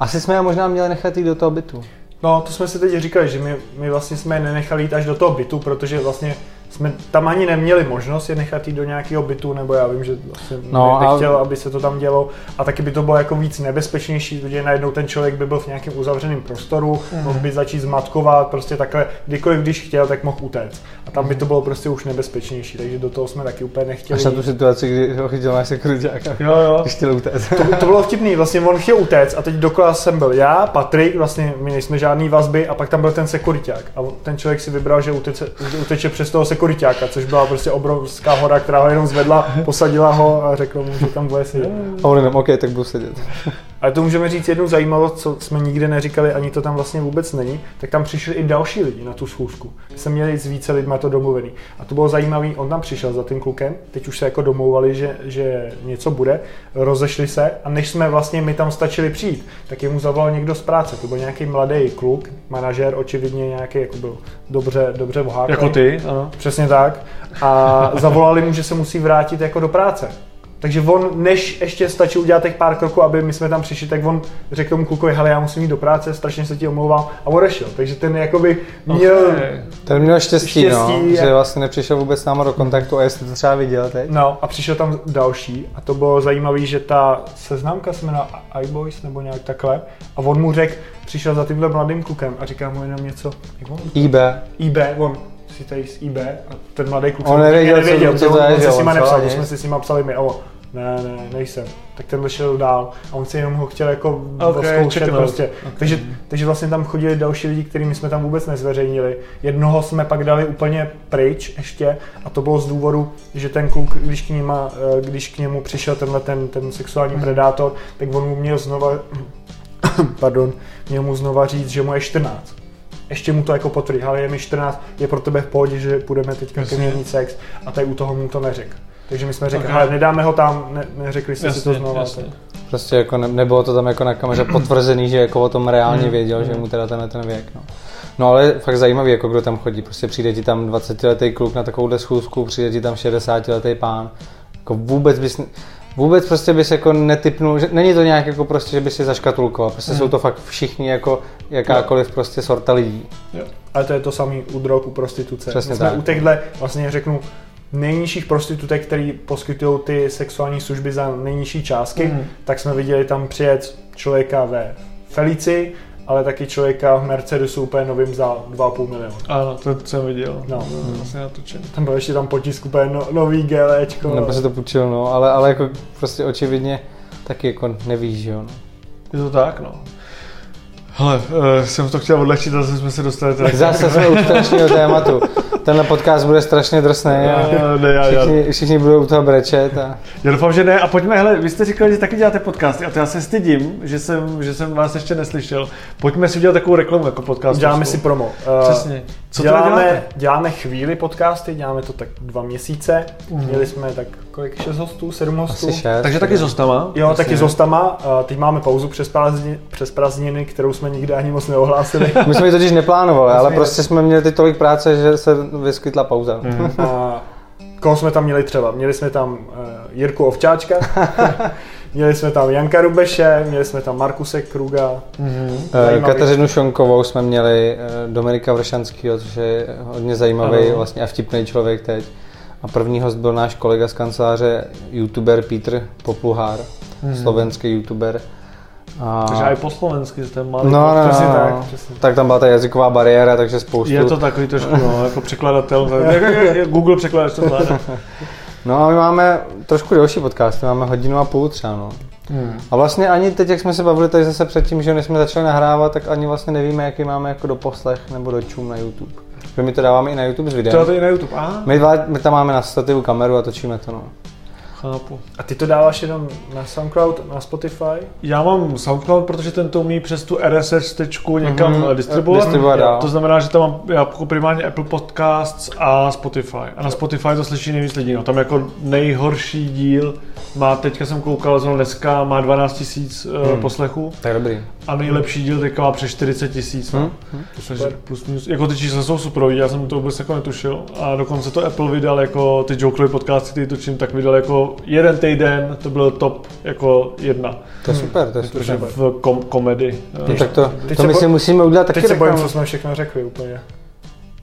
asi jsme je možná měli nechat jít do toho bytu. No, to jsme si teď říkali, že my, my vlastně jsme je nenechali jít až do toho bytu, protože vlastně jsme tam ani neměli možnost je nechat jít do nějakého bytu, nebo já vím, že vlastně no, nechtěl, a... aby se to tam dělo. A taky by to bylo jako víc nebezpečnější, protože najednou ten člověk by byl v nějakém uzavřeném prostoru, mm. mohl by začít zmatkovat, prostě takhle, kdykoliv, když chtěl, tak mohl utéct. A tam by to bylo prostě už nebezpečnější, takže do toho jsme taky úplně nechtěli. Až na tu situaci, kdy ho chytil náš sekuriták jo, jo. chtěl utéct. To, to, bylo vtipný, vlastně on chtěl utéct a teď dokola jsem byl já, Patrik, vlastně my nejsme žádný vazby a pak tam byl ten sekuriták. A ten člověk si vybral, že uteče, uteče přes toho sekuritáka, což byla prostě obrovská hora, která ho jenom zvedla, posadila ho a řekla mu, že tam bude sedět. A on jenom, OK, tak budu sedět. [LAUGHS] Ale to můžeme říct jednu zajímavost, co jsme nikdy neříkali, ani to tam vlastně vůbec není, tak tam přišli i další lidi na tu schůzku. Jsme měli s více lidmi to domluvený. A to bylo zajímavé, on tam přišel za tím klukem, teď už se jako domlouvali, že, že něco bude, rozešli se a než jsme vlastně my tam stačili přijít, tak jemu zavolal někdo z práce. To byl nějaký mladý kluk, manažer, očividně nějaký jako byl dobře, dobře voháklý. Jako ty, ano. Přesně tak. A zavolali mu, že se musí vrátit jako do práce. Takže on, než ještě stačí udělat těch pár kroků, aby my jsme tam přišli, tak on řekl tomu klukovi, hele, já musím jít do práce, strašně se ti omlouvám a odešel. Takže ten jakoby měl... Okay. Ten měl štěstí, štěstí no, jak... že vlastně nepřišel vůbec s náma do kontaktu a jestli to třeba viděl teď. No a přišel tam další a to bylo zajímavé, že ta seznamka se jmenuje iBoys nebo nějak takhle a on mu řekl, přišel za tímhle mladým klukem a říká mu jenom něco, jak on? IB. IB, on, si tady z IB a ten mladý kluk on nevěděl, nevěděl co, co to je, on se s nima nepsal, jsme si s nima psali my, o, ne, ne, nejsem. Tak ten šel dál a on si jenom ho chtěl jako okay, zkoušet prostě. Okay. Takže, takže vlastně tam chodili další lidi, kterými jsme tam vůbec nezveřejnili. Jednoho jsme pak dali úplně pryč ještě a to bylo z důvodu, že ten kluk, když k, nima, eh, když k němu přišel tenhle ten, ten sexuální mm. predátor, tak on mu měl znova, [COUGHS] pardon, měl mu znova říct, že mu je 14 ještě mu to jako potvrdí, ale je mi 14, je pro tebe v pohodě, že půjdeme teďka ke mně sex a tady u toho mu to neřekl. Takže my jsme řekli, okay. ale nedáme ho tam, ne, neřekli jste jasně, si to znovu. Prostě jako ne, nebylo to tam jako na kameře [CLEARS THROAT] potvrzený, že jako o tom reálně hmm. věděl, že mu teda tenhle ten věk. No. No ale fakt zajímavý, jako kdo tam chodí. Prostě přijde ti tam 20 letý kluk na takovouhle schůzku, přijde ti tam 60 letý pán. Jako vůbec bys... vůbec prostě bys jako netypnul, že není to nějak jako prostě, že by si zaškatulkoval, prostě hmm. jsou to fakt všichni jako jakákoliv prostě sorta lidí. Jo. Ale to je to samý u drog, u prostituce. Přesně jsme tak. u těchto, vlastně řeknu, nejnižších prostitutek, který poskytují ty sexuální služby za nejnižší částky, mm. tak jsme viděli tam přijet člověka ve Felici, ale taky člověka v Mercedesu úplně novým za 2,5 milionu. Ano, to jsem viděl. No. Hmm. Vlastně natočen. Tam byl ještě tam potisk úplně no, nový GLčko. Nebo se to půjčil, no, ale, ale jako prostě očividně taky jako nevíš, že jo. No. Je to tak, no. Hele, uh, jsem to chtěl odlehčit, ale jsme se dostali tady. Zase jsme u strašného tématu. Tenhle podcast bude strašně drsný a ne, já, všichni, já. všichni budou u toho brečet. A... Já doufám, že ne. A pojďme, hele, vy jste říkali, že taky děláte podcasty a to já se stydím, že jsem, že jsem vás ještě neslyšel. Pojďme si udělat takovou reklamu jako podcast. Děláme si promo. Uh, Přesně. Co děláme, děláme chvíli podcasty, děláme to tak dva měsíce. Mm. Měli jsme tak kolik, šest hostů, sedm hostů. Asi šest, Takže taky s hostama? Jo, Asi taky s hostama. Teď máme pauzu přes prázdniny, přes prázdniny, kterou jsme nikdy ani moc neohlásili. [LAUGHS] My jsme ji totiž neplánovali, ale prostě jsme měli teď tolik práce, že se vyskytla pauza. Mm. A koho jsme tam měli třeba? Měli jsme tam uh, Jirku Ovčáčka, [LAUGHS] měli jsme tam Janka Rubeše, měli jsme tam Markuse Kruga. Mm-hmm. Kateřinu Šonkovou jsme měli, uh, Dominika Vršanského, což je hodně zajímavý ano. vlastně a vtipný člověk teď. A první host byl náš kolega z kanceláře, youtuber Petr Popluhár, mm-hmm. slovenský youtuber. A... Takže i po slovensky jste malý. No, no, no, no. Tak, přesně. tak tam byla ta jazyková bariéra, takže spoustu... Je to takový trošku, no, [LAUGHS] jako překladatel, Google překladač to zvládá. No a my máme trošku delší podcast, máme hodinu a půl třeba, no. Hmm. A vlastně ani teď, jak jsme se bavili tady zase předtím, že než jsme začali nahrávat, tak ani vlastně nevíme, jaký máme jako do poslech nebo do čum na YouTube. Protože my to dáváme i na YouTube s videem. To je na YouTube, a? My, dva, my tam máme na stativu kameru a točíme to, no. Chápu. A ty to dáváš jenom na SoundCloud, na Spotify? Já mám SoundCloud, protože ten to umí přes tu RSS tečku někam mm-hmm. distribuovat. distribuovat to znamená, že tam mám jako primárně Apple Podcasts a Spotify. A na Spotify to slyší nejvíc lidí. No. Tam jako nejhorší díl má, teďka jsem koukal, zrovna dneska má 12 tisíc hmm. poslechů. To je dobrý. A nejlepší díl teďka má přes 40 tisíc. Hmm. Takže plus minus, jako ty čísla jsou super, já jsem to vůbec jako netušil. A dokonce to Apple vydal jako ty Jokery podcasty, ty točím, tak vydal jako jeden týden, to byl top jako jedna. To je super, to je super. V kom- komedy. No, tak to, to my si musíme udělat taky. Teď se bojím, co jsme všechno řekli úplně.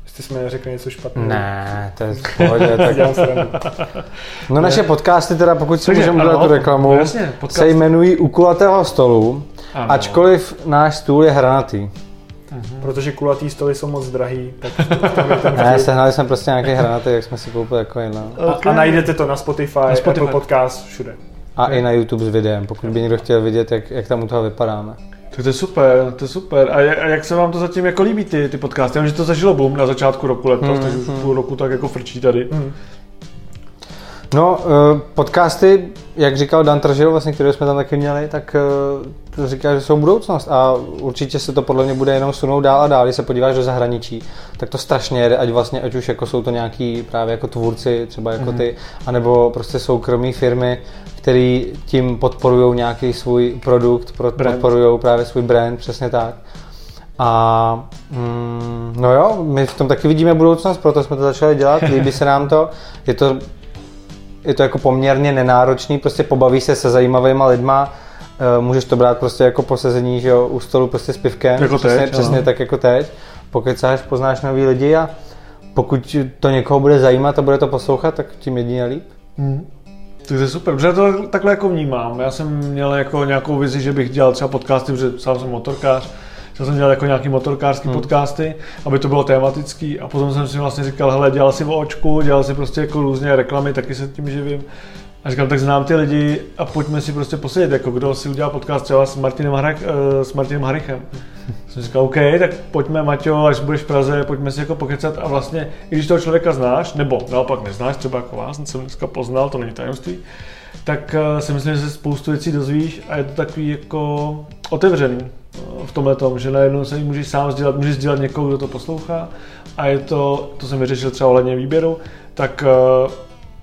Jestli jsme neřekli něco špatného. Ne, to je v pohodě. [LAUGHS] tak... no naše podcasty teda, pokud si můžeme udělat tu reklamu, no, jasně, se jmenují U kulatého stolu, ano. ačkoliv náš stůl je hranatý. Mhm. Protože kulatý stoly jsou moc drahý, tak [LAUGHS] Ne, sehnali jsme prostě nějaké hranaty, jak jsme si koupili jako jiná. Okay. A, a, najdete to na Spotify, na Spotify, Apple Podcast, všude. A i na YouTube s videem, pokud by někdo chtěl vidět, jak, jak tam u toho vypadáme. Tak to je super, to je super. A jak, a jak se vám to zatím jako líbí, ty, ty podcasty? Já vím, že to zažilo boom na začátku roku letos, hmm, takže už hmm. půl roku tak jako frčí tady. Hmm. No, eh, podcasty, jak říkal Dan Tržil, vlastně, které jsme tam taky měli, tak eh, to říká, že jsou budoucnost a určitě se to podle mě bude jenom sunout dál a dál. Když se podíváš do zahraničí, tak to strašně jede, ať vlastně, ať už jako jsou to nějaký právě jako tvůrci, třeba jako mm-hmm. ty, anebo prostě soukromí firmy, který tím podporují nějaký svůj produkt, podporují právě svůj brand, přesně tak. A mm, no jo, my v tom taky vidíme budoucnost, proto jsme to začali dělat, [LAUGHS] líbí se nám to. Je to je to jako poměrně nenáročný, prostě pobaví se se zajímavýma lidma, eh, můžeš to brát prostě jako posezení, že jo, u stolu prostě s pivkem, jako přesně, teď, přesně tak jako teď, pokud sáš, poznáš nový lidi a pokud to někoho bude zajímat a bude to poslouchat, tak tím jedině líp. Hmm. To je super, protože to takhle jako vnímám. Já jsem měl jako nějakou vizi, že bych dělal třeba podcasty, protože sám jsem motorkář, že jsem dělal jako nějaký motorkářský hmm. podcasty, aby to bylo tematický a potom jsem si vlastně říkal, hele, dělal si v očku, dělal si prostě jako různě reklamy, taky se tím živím. A říkám, tak znám ty lidi a pojďme si prostě posedět, jako kdo si udělal podcast třeba s Martinem, Harek, uh, s Martinem Harichem. [LAUGHS] Jsem říkal, OK, tak pojďme, Maťo, až budeš v Praze, pojďme si jako pokecat a vlastně, i když toho člověka znáš, nebo naopak neznáš, třeba jako vás, jsem dneska poznal, to není tajemství, tak uh, si myslím, že se spoustu věcí dozvíš a je to takový jako otevřený v tomhle tom, že najednou se můžeš sám sdělat, můžeš sdělat někoho, kdo to poslouchá. A je to, to jsem vyřešil třeba ohledně výběru, tak uh,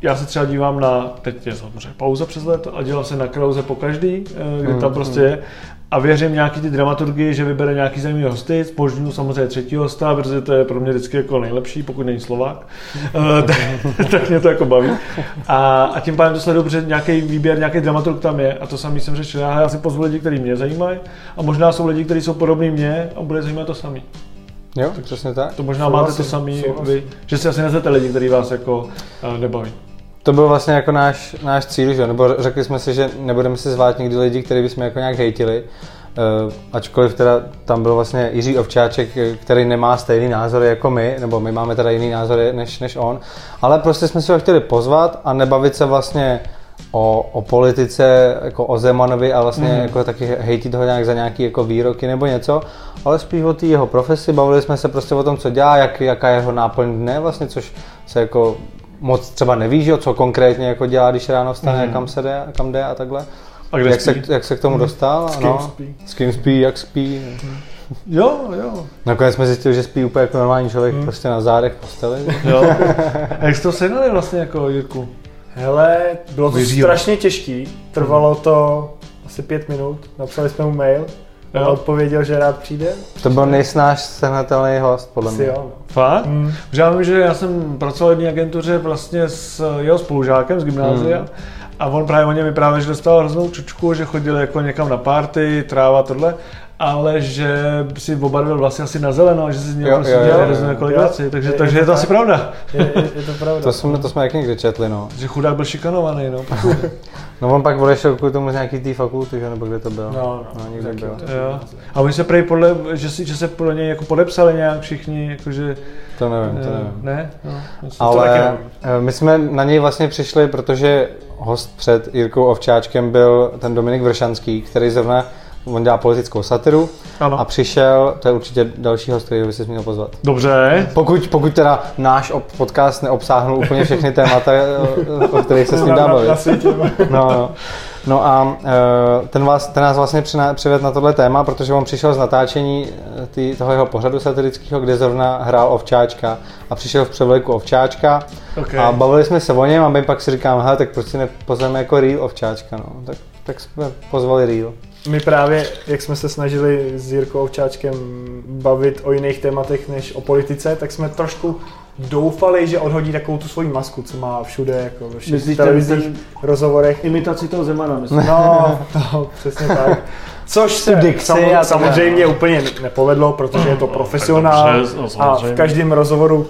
já se třeba dívám na, teď je samozřejmě pauza přes léto a dělám se na Krauze po každý, eh, kdy tam mm, prostě je a věřím nějaký ty dramaturgii, že vybere nějaký zajímavý hosty, spožňu samozřejmě třetí hosta, protože to je pro mě vždycky jako nejlepší, pokud není Slovák, uh, tak, [LAUGHS] tak, mě to jako baví. A, a tím pádem to sleduju, protože nějaký výběr, nějaký dramaturg tam je a to samý jsem řešil. Já, já si pozvu lidi, kteří mě zajímají a možná jsou lidi, kteří jsou podobní mě a bude zajímat to samý. Jo, tak přesně tak. To možná máte to samý, vy, že si asi nezete lidi, kteří vás jako uh, nebaví. To byl vlastně jako náš, náš cíl, že? nebo řekli jsme si, že nebudeme si zvát nikdy lidi, který bychom jako nějak hejtili, Uh, ačkoliv teda tam byl vlastně Jiří Ovčáček, který nemá stejný názory jako my, nebo my máme teda jiný názory než, než on, ale prostě jsme si ho chtěli pozvat a nebavit se vlastně o, o politice, jako o Zemanovi a vlastně mm. jako taky hejtit ho nějak za nějaký jako výroky nebo něco, ale spíš o té jeho profesi, bavili jsme se prostě o tom, co dělá, jak, jaká je jeho náplň dne vlastně, což se jako moc třeba neví, že, co konkrétně jako dělá, když ráno vstane, mm. kam se jde, kam jde a takhle. A kde jak, spí? Se, jak se k tomu mhm. dostal? S kým no, spí? S kým spí, jak spí. Jo, jo. Nakonec jsme zjistili, že spí úplně jako normální člověk, hmm. prostě na zádech posteli. Jo. A jak jste to sehnali vlastně jako Jirku? Hele, bylo to Vyřího. strašně těžký. Trvalo to asi pět minut. Napsali jsme mu mail. Jo. odpověděl, že rád přijde. To byl nejsnáš sehnatelný host, podle mě. Jo. Fakt? Mm. Já vím, že já jsem pracoval v jedné agentuře vlastně s jeho spolužákem z gymnázia. Mm. A on právě o něm vyprávěl, že dostal hroznou čučku, že chodil jako někam na party, tráva, tohle ale že si obarvil vlasy asi na zeleno a že si z něj prostě dělal hrozně několik věcí, takže, je, takže je, je to asi pravda. Je, je, je to pravda. to, jsme, to jsme jak někdy četli, no. Že chudák byl šikanovaný, no. [LAUGHS] no on pak odešel kvůli tomu z nějaký té fakulty, že, nebo kde to bylo. No, no, no někde byl. Jo. A oni se prej podle, že, si, že se podle něj jako podepsali nějak všichni, jakože... To nevím, to nevím. Ne? No, Ale eh, my jsme na něj vlastně přišli, protože host před Jirkou Ovčáčkem byl ten Dominik Vršanský, který zrovna on dělá politickou satiru ano. a přišel, to je určitě další host, který by si měl pozvat. Dobře. Pokud, pokud teda náš podcast neobsáhnul úplně všechny témata, o kterých se s ním dá bavit. No, no. no a e, ten, vás, ten nás vlastně přivedl na tohle téma, protože on přišel z natáčení e, tý, toho jeho pořadu satirického, kde zrovna hrál Ovčáčka a přišel v převleku Ovčáčka okay. a bavili jsme se o něm a my pak si říkám, hele, tak proč si nepozveme jako real Ovčáčka, no. Tak, tak jsme pozvali real. My právě, jak jsme se snažili s Jirkou Ovčáčkem bavit o jiných tématech než o politice, tak jsme trošku doufali, že odhodí takovou tu svoji masku, co má všude, jako ve všech televizních rozhovorech. Imitaci toho Zemana, myslím. No, to, přesně tak. Což se sam, samozřejmě úplně nepovedlo, protože je to profesionál a v každém rozhovoru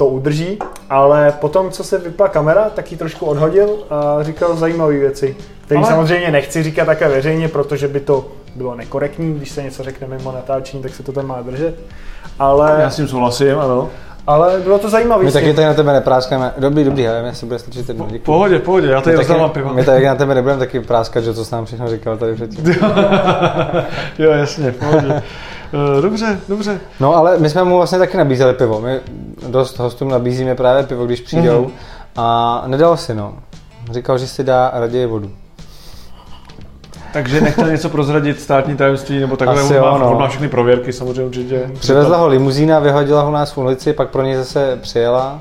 to udrží, ale potom, co se vypla kamera, tak ji trošku odhodil a říkal zajímavé věci, které ale... samozřejmě nechci říkat také veřejně, protože by to bylo nekorektní, když se něco řekne mimo natáčení, tak se to tam má držet. Ale... Já s tím souhlasím, ano. Ale bylo to zajímavé. My taky tady na tebe nepráskneme. Dobrý, dobrý, mě se bude stačit jedno. Po, pohodě, pohodě, já tady rozdávám pivo. My tady na tebe nebudeme taky práskat, že to s nám všechno říkal tady předtím. [LAUGHS] jo, jasně, pohodě. [LAUGHS] Eh, dobře, dobře. No ale my jsme mu vlastně taky nabízeli pivo. My dost hostům nabízíme právě pivo, když přijdou. Mm-hmm. A nedal si, no. Říkal, že si dá raději vodu. Takže nechtěl něco prozradit státní tajemství, nebo takhle Asi on, má, no. on má všechny prověrky samozřejmě určitě. Přivezla ho limuzína, vyhodila ho nás v ulici, pak pro něj zase přijela.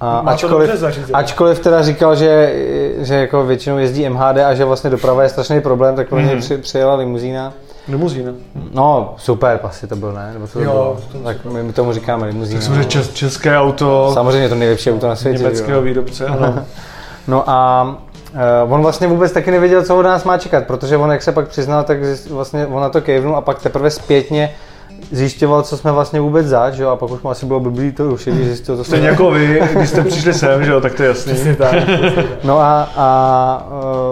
A ačkoliv, ačkoliv teda říkal, že, že jako většinou jezdí MHD a že vlastně doprava je strašný problém, tak pro něj mm. při, přijela limuzína. Limuzína. No, super asi to byl, ne? Nebo to jo, bylo? To tak my, my tomu říkáme limuzína. Tak samozřejmě čes, české auto. Samozřejmě to nejlepší auto na světě. Německého výrobce, ano. [LAUGHS] no a Uh, on vlastně vůbec taky nevěděl, co od nás má čekat, protože on, jak se pak přiznal, tak vlastně on na to kejvnul a pak teprve zpětně zjišťoval, co jsme vlastně vůbec zač, že jo, a pak už mu asi bylo blbý to už, když zjistil, co jsme... Stejně jako vy, když jste přišli sem, že jo, tak to je jasný. Přesně tak. No a, a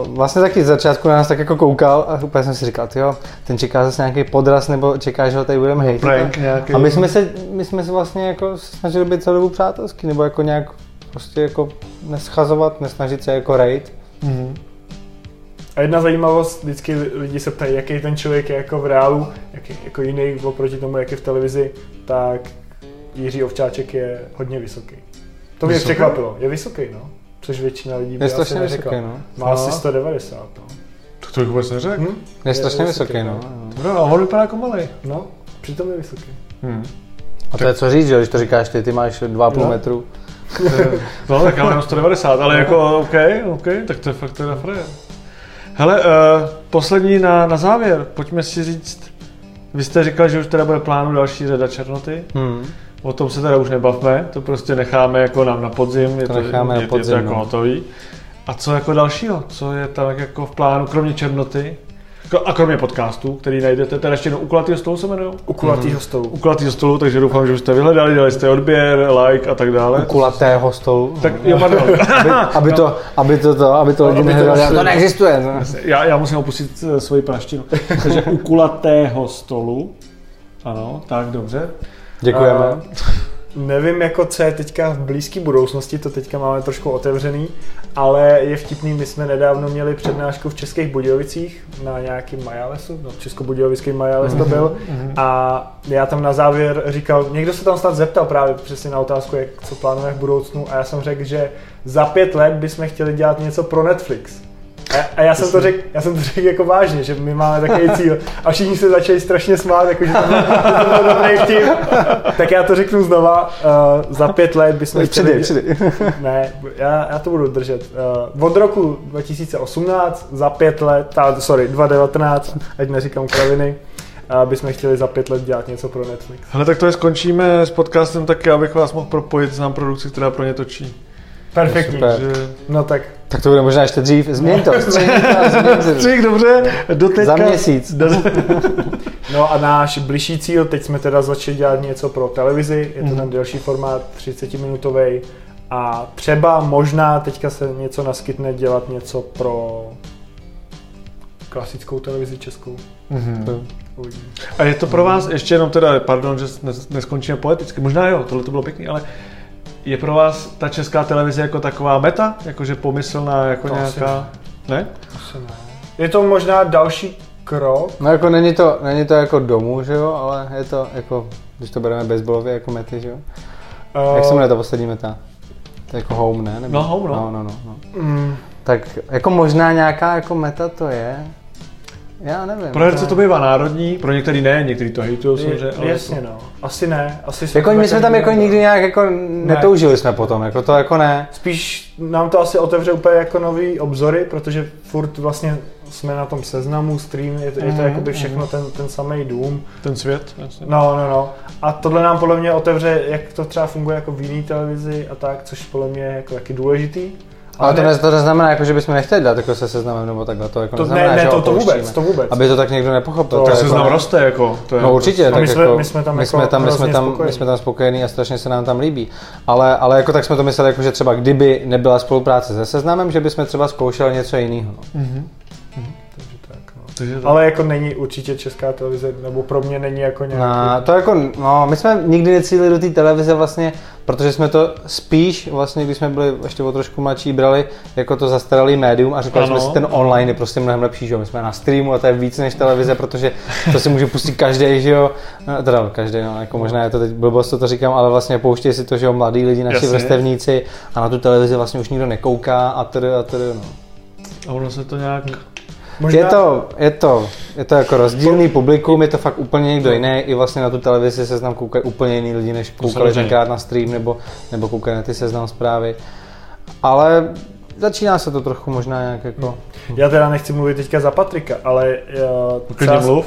uh, vlastně taky z začátku na nás tak jako koukal a úplně jsem si říkal, jo, ten čeká zase nějaký podraz, nebo čeká, že ho tady budeme hejtit. A my jsme se, my jsme se vlastně jako snažili být celou dobu přátelský, nebo jako nějak prostě jako neschazovat, nesnažit se jako rejt. Mm-hmm. A jedna zajímavost, vždycky lidi se ptají, jaký ten člověk je jako v reálu, jak je, jako jiný oproti tomu, jak je v televizi, tak Jiří Ovčáček je hodně vysoký. To mě překvapilo. Je vysoký, no. Což většina lidí by je asi neřekla. No. Má asi 190, no. To to bych vůbec neřekl. Hm? Je, je strašně vysoký, vysoký no. no. No, a on vypadá jako malý. No, přitom je vysoký. Hmm. A to je co říct, že když to říkáš ty, ty máš 2,5 no. metru. [LAUGHS] no tak ale jenom 190, ale jako OK, OK, tak to je fakt teda frajer. Hele, uh, poslední na, na závěr, pojďme si říct, vy jste říkal, že už teda bude plánu další řada Černoty. Hmm. O tom se teda už nebavme, to prostě necháme jako nám na podzim, je to, necháme je, na podzim, je to jako no. hotový. A co jako dalšího? Co je tam jako v plánu, kromě Černoty? A kromě podcastů, který najdete, teda ještě jednou u kulatýho stolu se jmenují? U kulatýho stolu. U kulatýho stolu, takže doufám, že už jste vyhledali, dali jste odběr, like a tak dále. U kulatého stolu. Tak jo, pardon. [LAUGHS] aby, aby, to, aby to, to, aby to lidi nehledali. To neexistuje. No. Já, já musím opustit eh, svoji praštinu. takže u kulatého stolu, ano, tak dobře. Děkujeme. Uh, nevím, jako co je teďka v blízké budoucnosti, to teďka máme trošku otevřený, ale je vtipný, my jsme nedávno měli přednášku v Českých Budějovicích na nějakým Majalesu, no Českobudějovický Majales to mhm, byl mm-hmm. a já tam na závěr říkal, někdo se tam snad zeptal právě přesně na otázku, jak, co plánuje v budoucnu a já jsem řekl, že za pět let bychom chtěli dělat něco pro Netflix. A, a já, jsem to řekl, já jsem to řekl jako vážně, že my máme takový cíl. A všichni se začali strašně smát, jako, že to byl, že to byl dobrý vtip. Tak já to řeknu znova. Uh, za pět let bychom chtěli... Přidej, [LAUGHS] Ne, já, já to budu držet. Uh, od roku 2018, za pět let, ta, sorry, 2019, ať neříkám kraviny, a bychom chtěli za pět let dělat něco pro Netflix. Ale tak to je skončíme s podcastem taky, abych vás mohl propojit s nám produkci, která pro ně točí. Perfektní. Že... No tak. Tak to bude možná ještě dřív. Změň to. [LAUGHS] Střih, dobře. Do teďka. Za měsíc. [LAUGHS] no a náš bližší cíl, teď jsme teda začali dělat něco pro televizi, je to mm. ten delší formát, 30 minutový. A třeba možná teďka se něco naskytne dělat něco pro klasickou televizi českou. Mm-hmm. A je to pro vás, ještě jenom teda, pardon, že neskončíme poeticky, možná jo, tohle to bylo pěkný, ale je pro vás ta česká televize jako taková meta? Jakože pomyslná, jako to nějaká... Ne. ne? Asi ne. Je to možná další krok? No jako není to, není to jako domů, že jo, ale je to jako, když to bereme baseballově jako mety, že jo? Uh, Jak se jmenuje ta poslední meta? To je jako home, ne? Nebo? No home, no. No, no, no. no. Mm. Tak jako možná nějaká jako meta to je, já nevím. Pro herce to bývá národní, pro některý ne, některý to hejtují samozřejmě. Ale jasně no, asi ne. Asi jako my jsme tam jako nikdy nějak jako ne. netoužili jsme potom, jako to jako ne. Spíš nám to asi otevře úplně jako nový obzory, protože furt vlastně jsme na tom seznamu, stream, je to, mm, je to mhm, jakoby všechno mm. ten, ten samý dům. Ten svět. Jasně. No, no, no. A tohle nám podle mě otevře, jak to třeba funguje jako v jiné televizi a tak, což podle mě je jako taky důležitý. Ale to, ne, to neznamená, jako, že bychom nechtěli dát jako se seznamem nebo takhle. To, jako to neznamená, ne, ne, to, to vůbec, to vůbec. Aby to tak někdo nepochopil. To, to seznam jako, roste jako. To je no určitě, tak my, jsme, jako, my jsme tam, my jsme jako tam, my jsme tam, my jsme tam spokojení a strašně se nám tam líbí. Ale, ale jako tak jsme to mysleli, jako, že třeba kdyby nebyla spolupráce se seznamem, že bychom třeba zkoušeli něco jiného. No. Mm-hmm. To... Ale jako není určitě česká televize, nebo pro mě není jako nějaký... No, to jako, no, my jsme nikdy necílili do té televize vlastně, protože jsme to spíš vlastně, když jsme byli ještě o trošku mladší, brali jako to zastaralý médium a říkali ano. jsme si, ten online je prostě mnohem lepší, že jo? My jsme na streamu a to je víc než televize, protože to si může pustit každý, že jo? No, teda každý, no, jako možná je to teď blbost, to, to říkám, ale vlastně pouštějí si to, že jo, mladí lidi, naši vrstevníci a na tu televizi vlastně už nikdo nekouká a tedy a tedy, no. A ono se to nějak Možná... Je, to, je, to, je to jako rozdílný publikum, je to fakt úplně někdo no. jiný. I vlastně na tu televizi seznam koukají úplně jiný lidi, než koukali tenkrát na stream nebo, nebo koukají na ty seznam zprávy. Ale začíná se to trochu možná nějak jako... Já teda nechci mluvit teďka za Patrika, ale... Uh, třeba... mluv.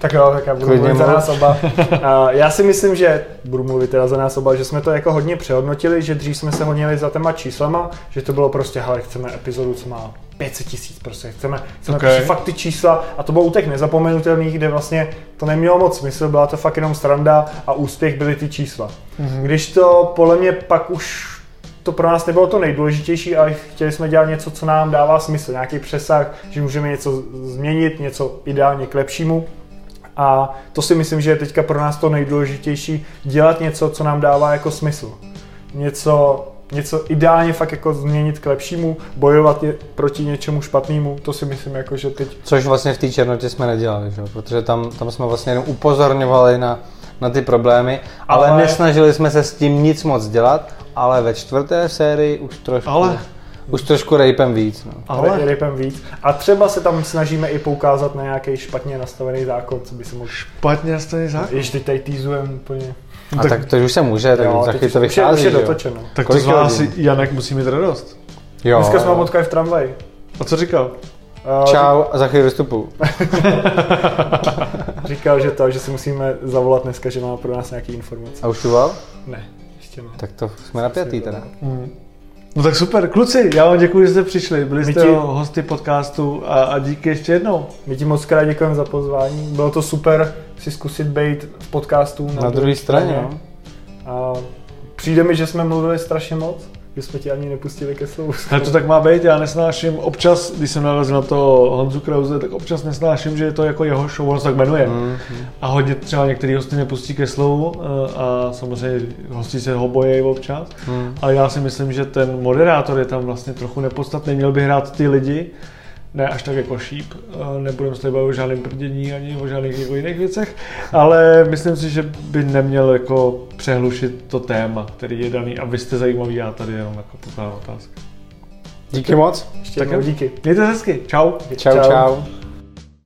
Tak jo, tak já budu Klidně mluvit za nás oba. [LAUGHS] já si myslím, že budu mluvit teda za nás oba, že jsme to jako hodně přehodnotili, že dřív jsme se honili za téma číslama, že to bylo prostě, hele, chceme epizodu, co má 500 tisíc, prostě chceme, chceme okay. prostě fakt ty čísla a to bylo u těch nezapomenutelných, kde vlastně to nemělo moc smysl, byla to fakt jenom stranda a úspěch byly ty čísla. Mm-hmm. Když to podle mě pak už to pro nás nebylo to nejdůležitější, ale chtěli jsme dělat něco, co nám dává smysl, nějaký přesah, že můžeme něco změnit, něco ideálně k lepšímu. A to si myslím, že je teďka pro nás to nejdůležitější, dělat něco, co nám dává jako smysl. Něco, něco ideálně fakt jako změnit k lepšímu, bojovat je proti něčemu špatnému, to si myslím jako, že teď... Což vlastně v té černotě jsme nedělali, že? protože tam, tam jsme vlastně jenom upozorňovali na, na ty problémy, ale, ale nesnažili jsme se s tím nic moc dělat, ale ve čtvrté sérii už trošku... Ale už trošku rejpem víc. No. Ale rejpem víc. A třeba se tam snažíme i poukázat na nějaký špatně nastavený zákon, co by se mohl... Špatně nastavený zákon? Ještě teď tady týzujeme úplně. A tak, tak to už se může, tak jo, taky to vychází. Už je dotočeno. Tak to z vás Janek musí mít radost. Jo. Dneska jsme ho potkali v tramvaji. A co říkal? Uh, Čau a za chvíli vystupu. [LAUGHS] říkal, že to, že si musíme zavolat dneska, že má pro nás nějaký informace. A už tu? Ne, ještě ne. Tak to jsme napětý teda. Mm. No tak super, kluci, já vám děkuji, že jste přišli, byli jste ti... hosty podcastu a, a díky ještě jednou. My ti moc krát děkujeme za pozvání, bylo to super si zkusit být v podcastu na, na druhé straně. straně. No. A přijde mi, že jsme mluvili strašně moc že jsme tě ani nepustili ke slovu. Ale to tak má být, já nesnáším, občas, když jsem narazil na to Honzu Krause, tak občas nesnáším, že je to jako jeho show, on se tak jmenuje. Mm-hmm. A hodně třeba některý hosty nepustí ke slovu eh, a samozřejmě hosti se ho bojí občas. Mm. Ale já si myslím, že ten moderátor je tam vlastně trochu nepodstatný, měl by hrát ty lidi, ne až tak jako šíp, nebudeme se bavit o žádném prdění ani o žádných jako jiných věcech, ale myslím si, že by neměl jako přehlušit to téma, který je daný a vy jste zajímavý, já tady jenom jako pokládám otázky. Díky moc. Ještě tak díky. Mějte se hezky. Čau. Čau, čau. čau.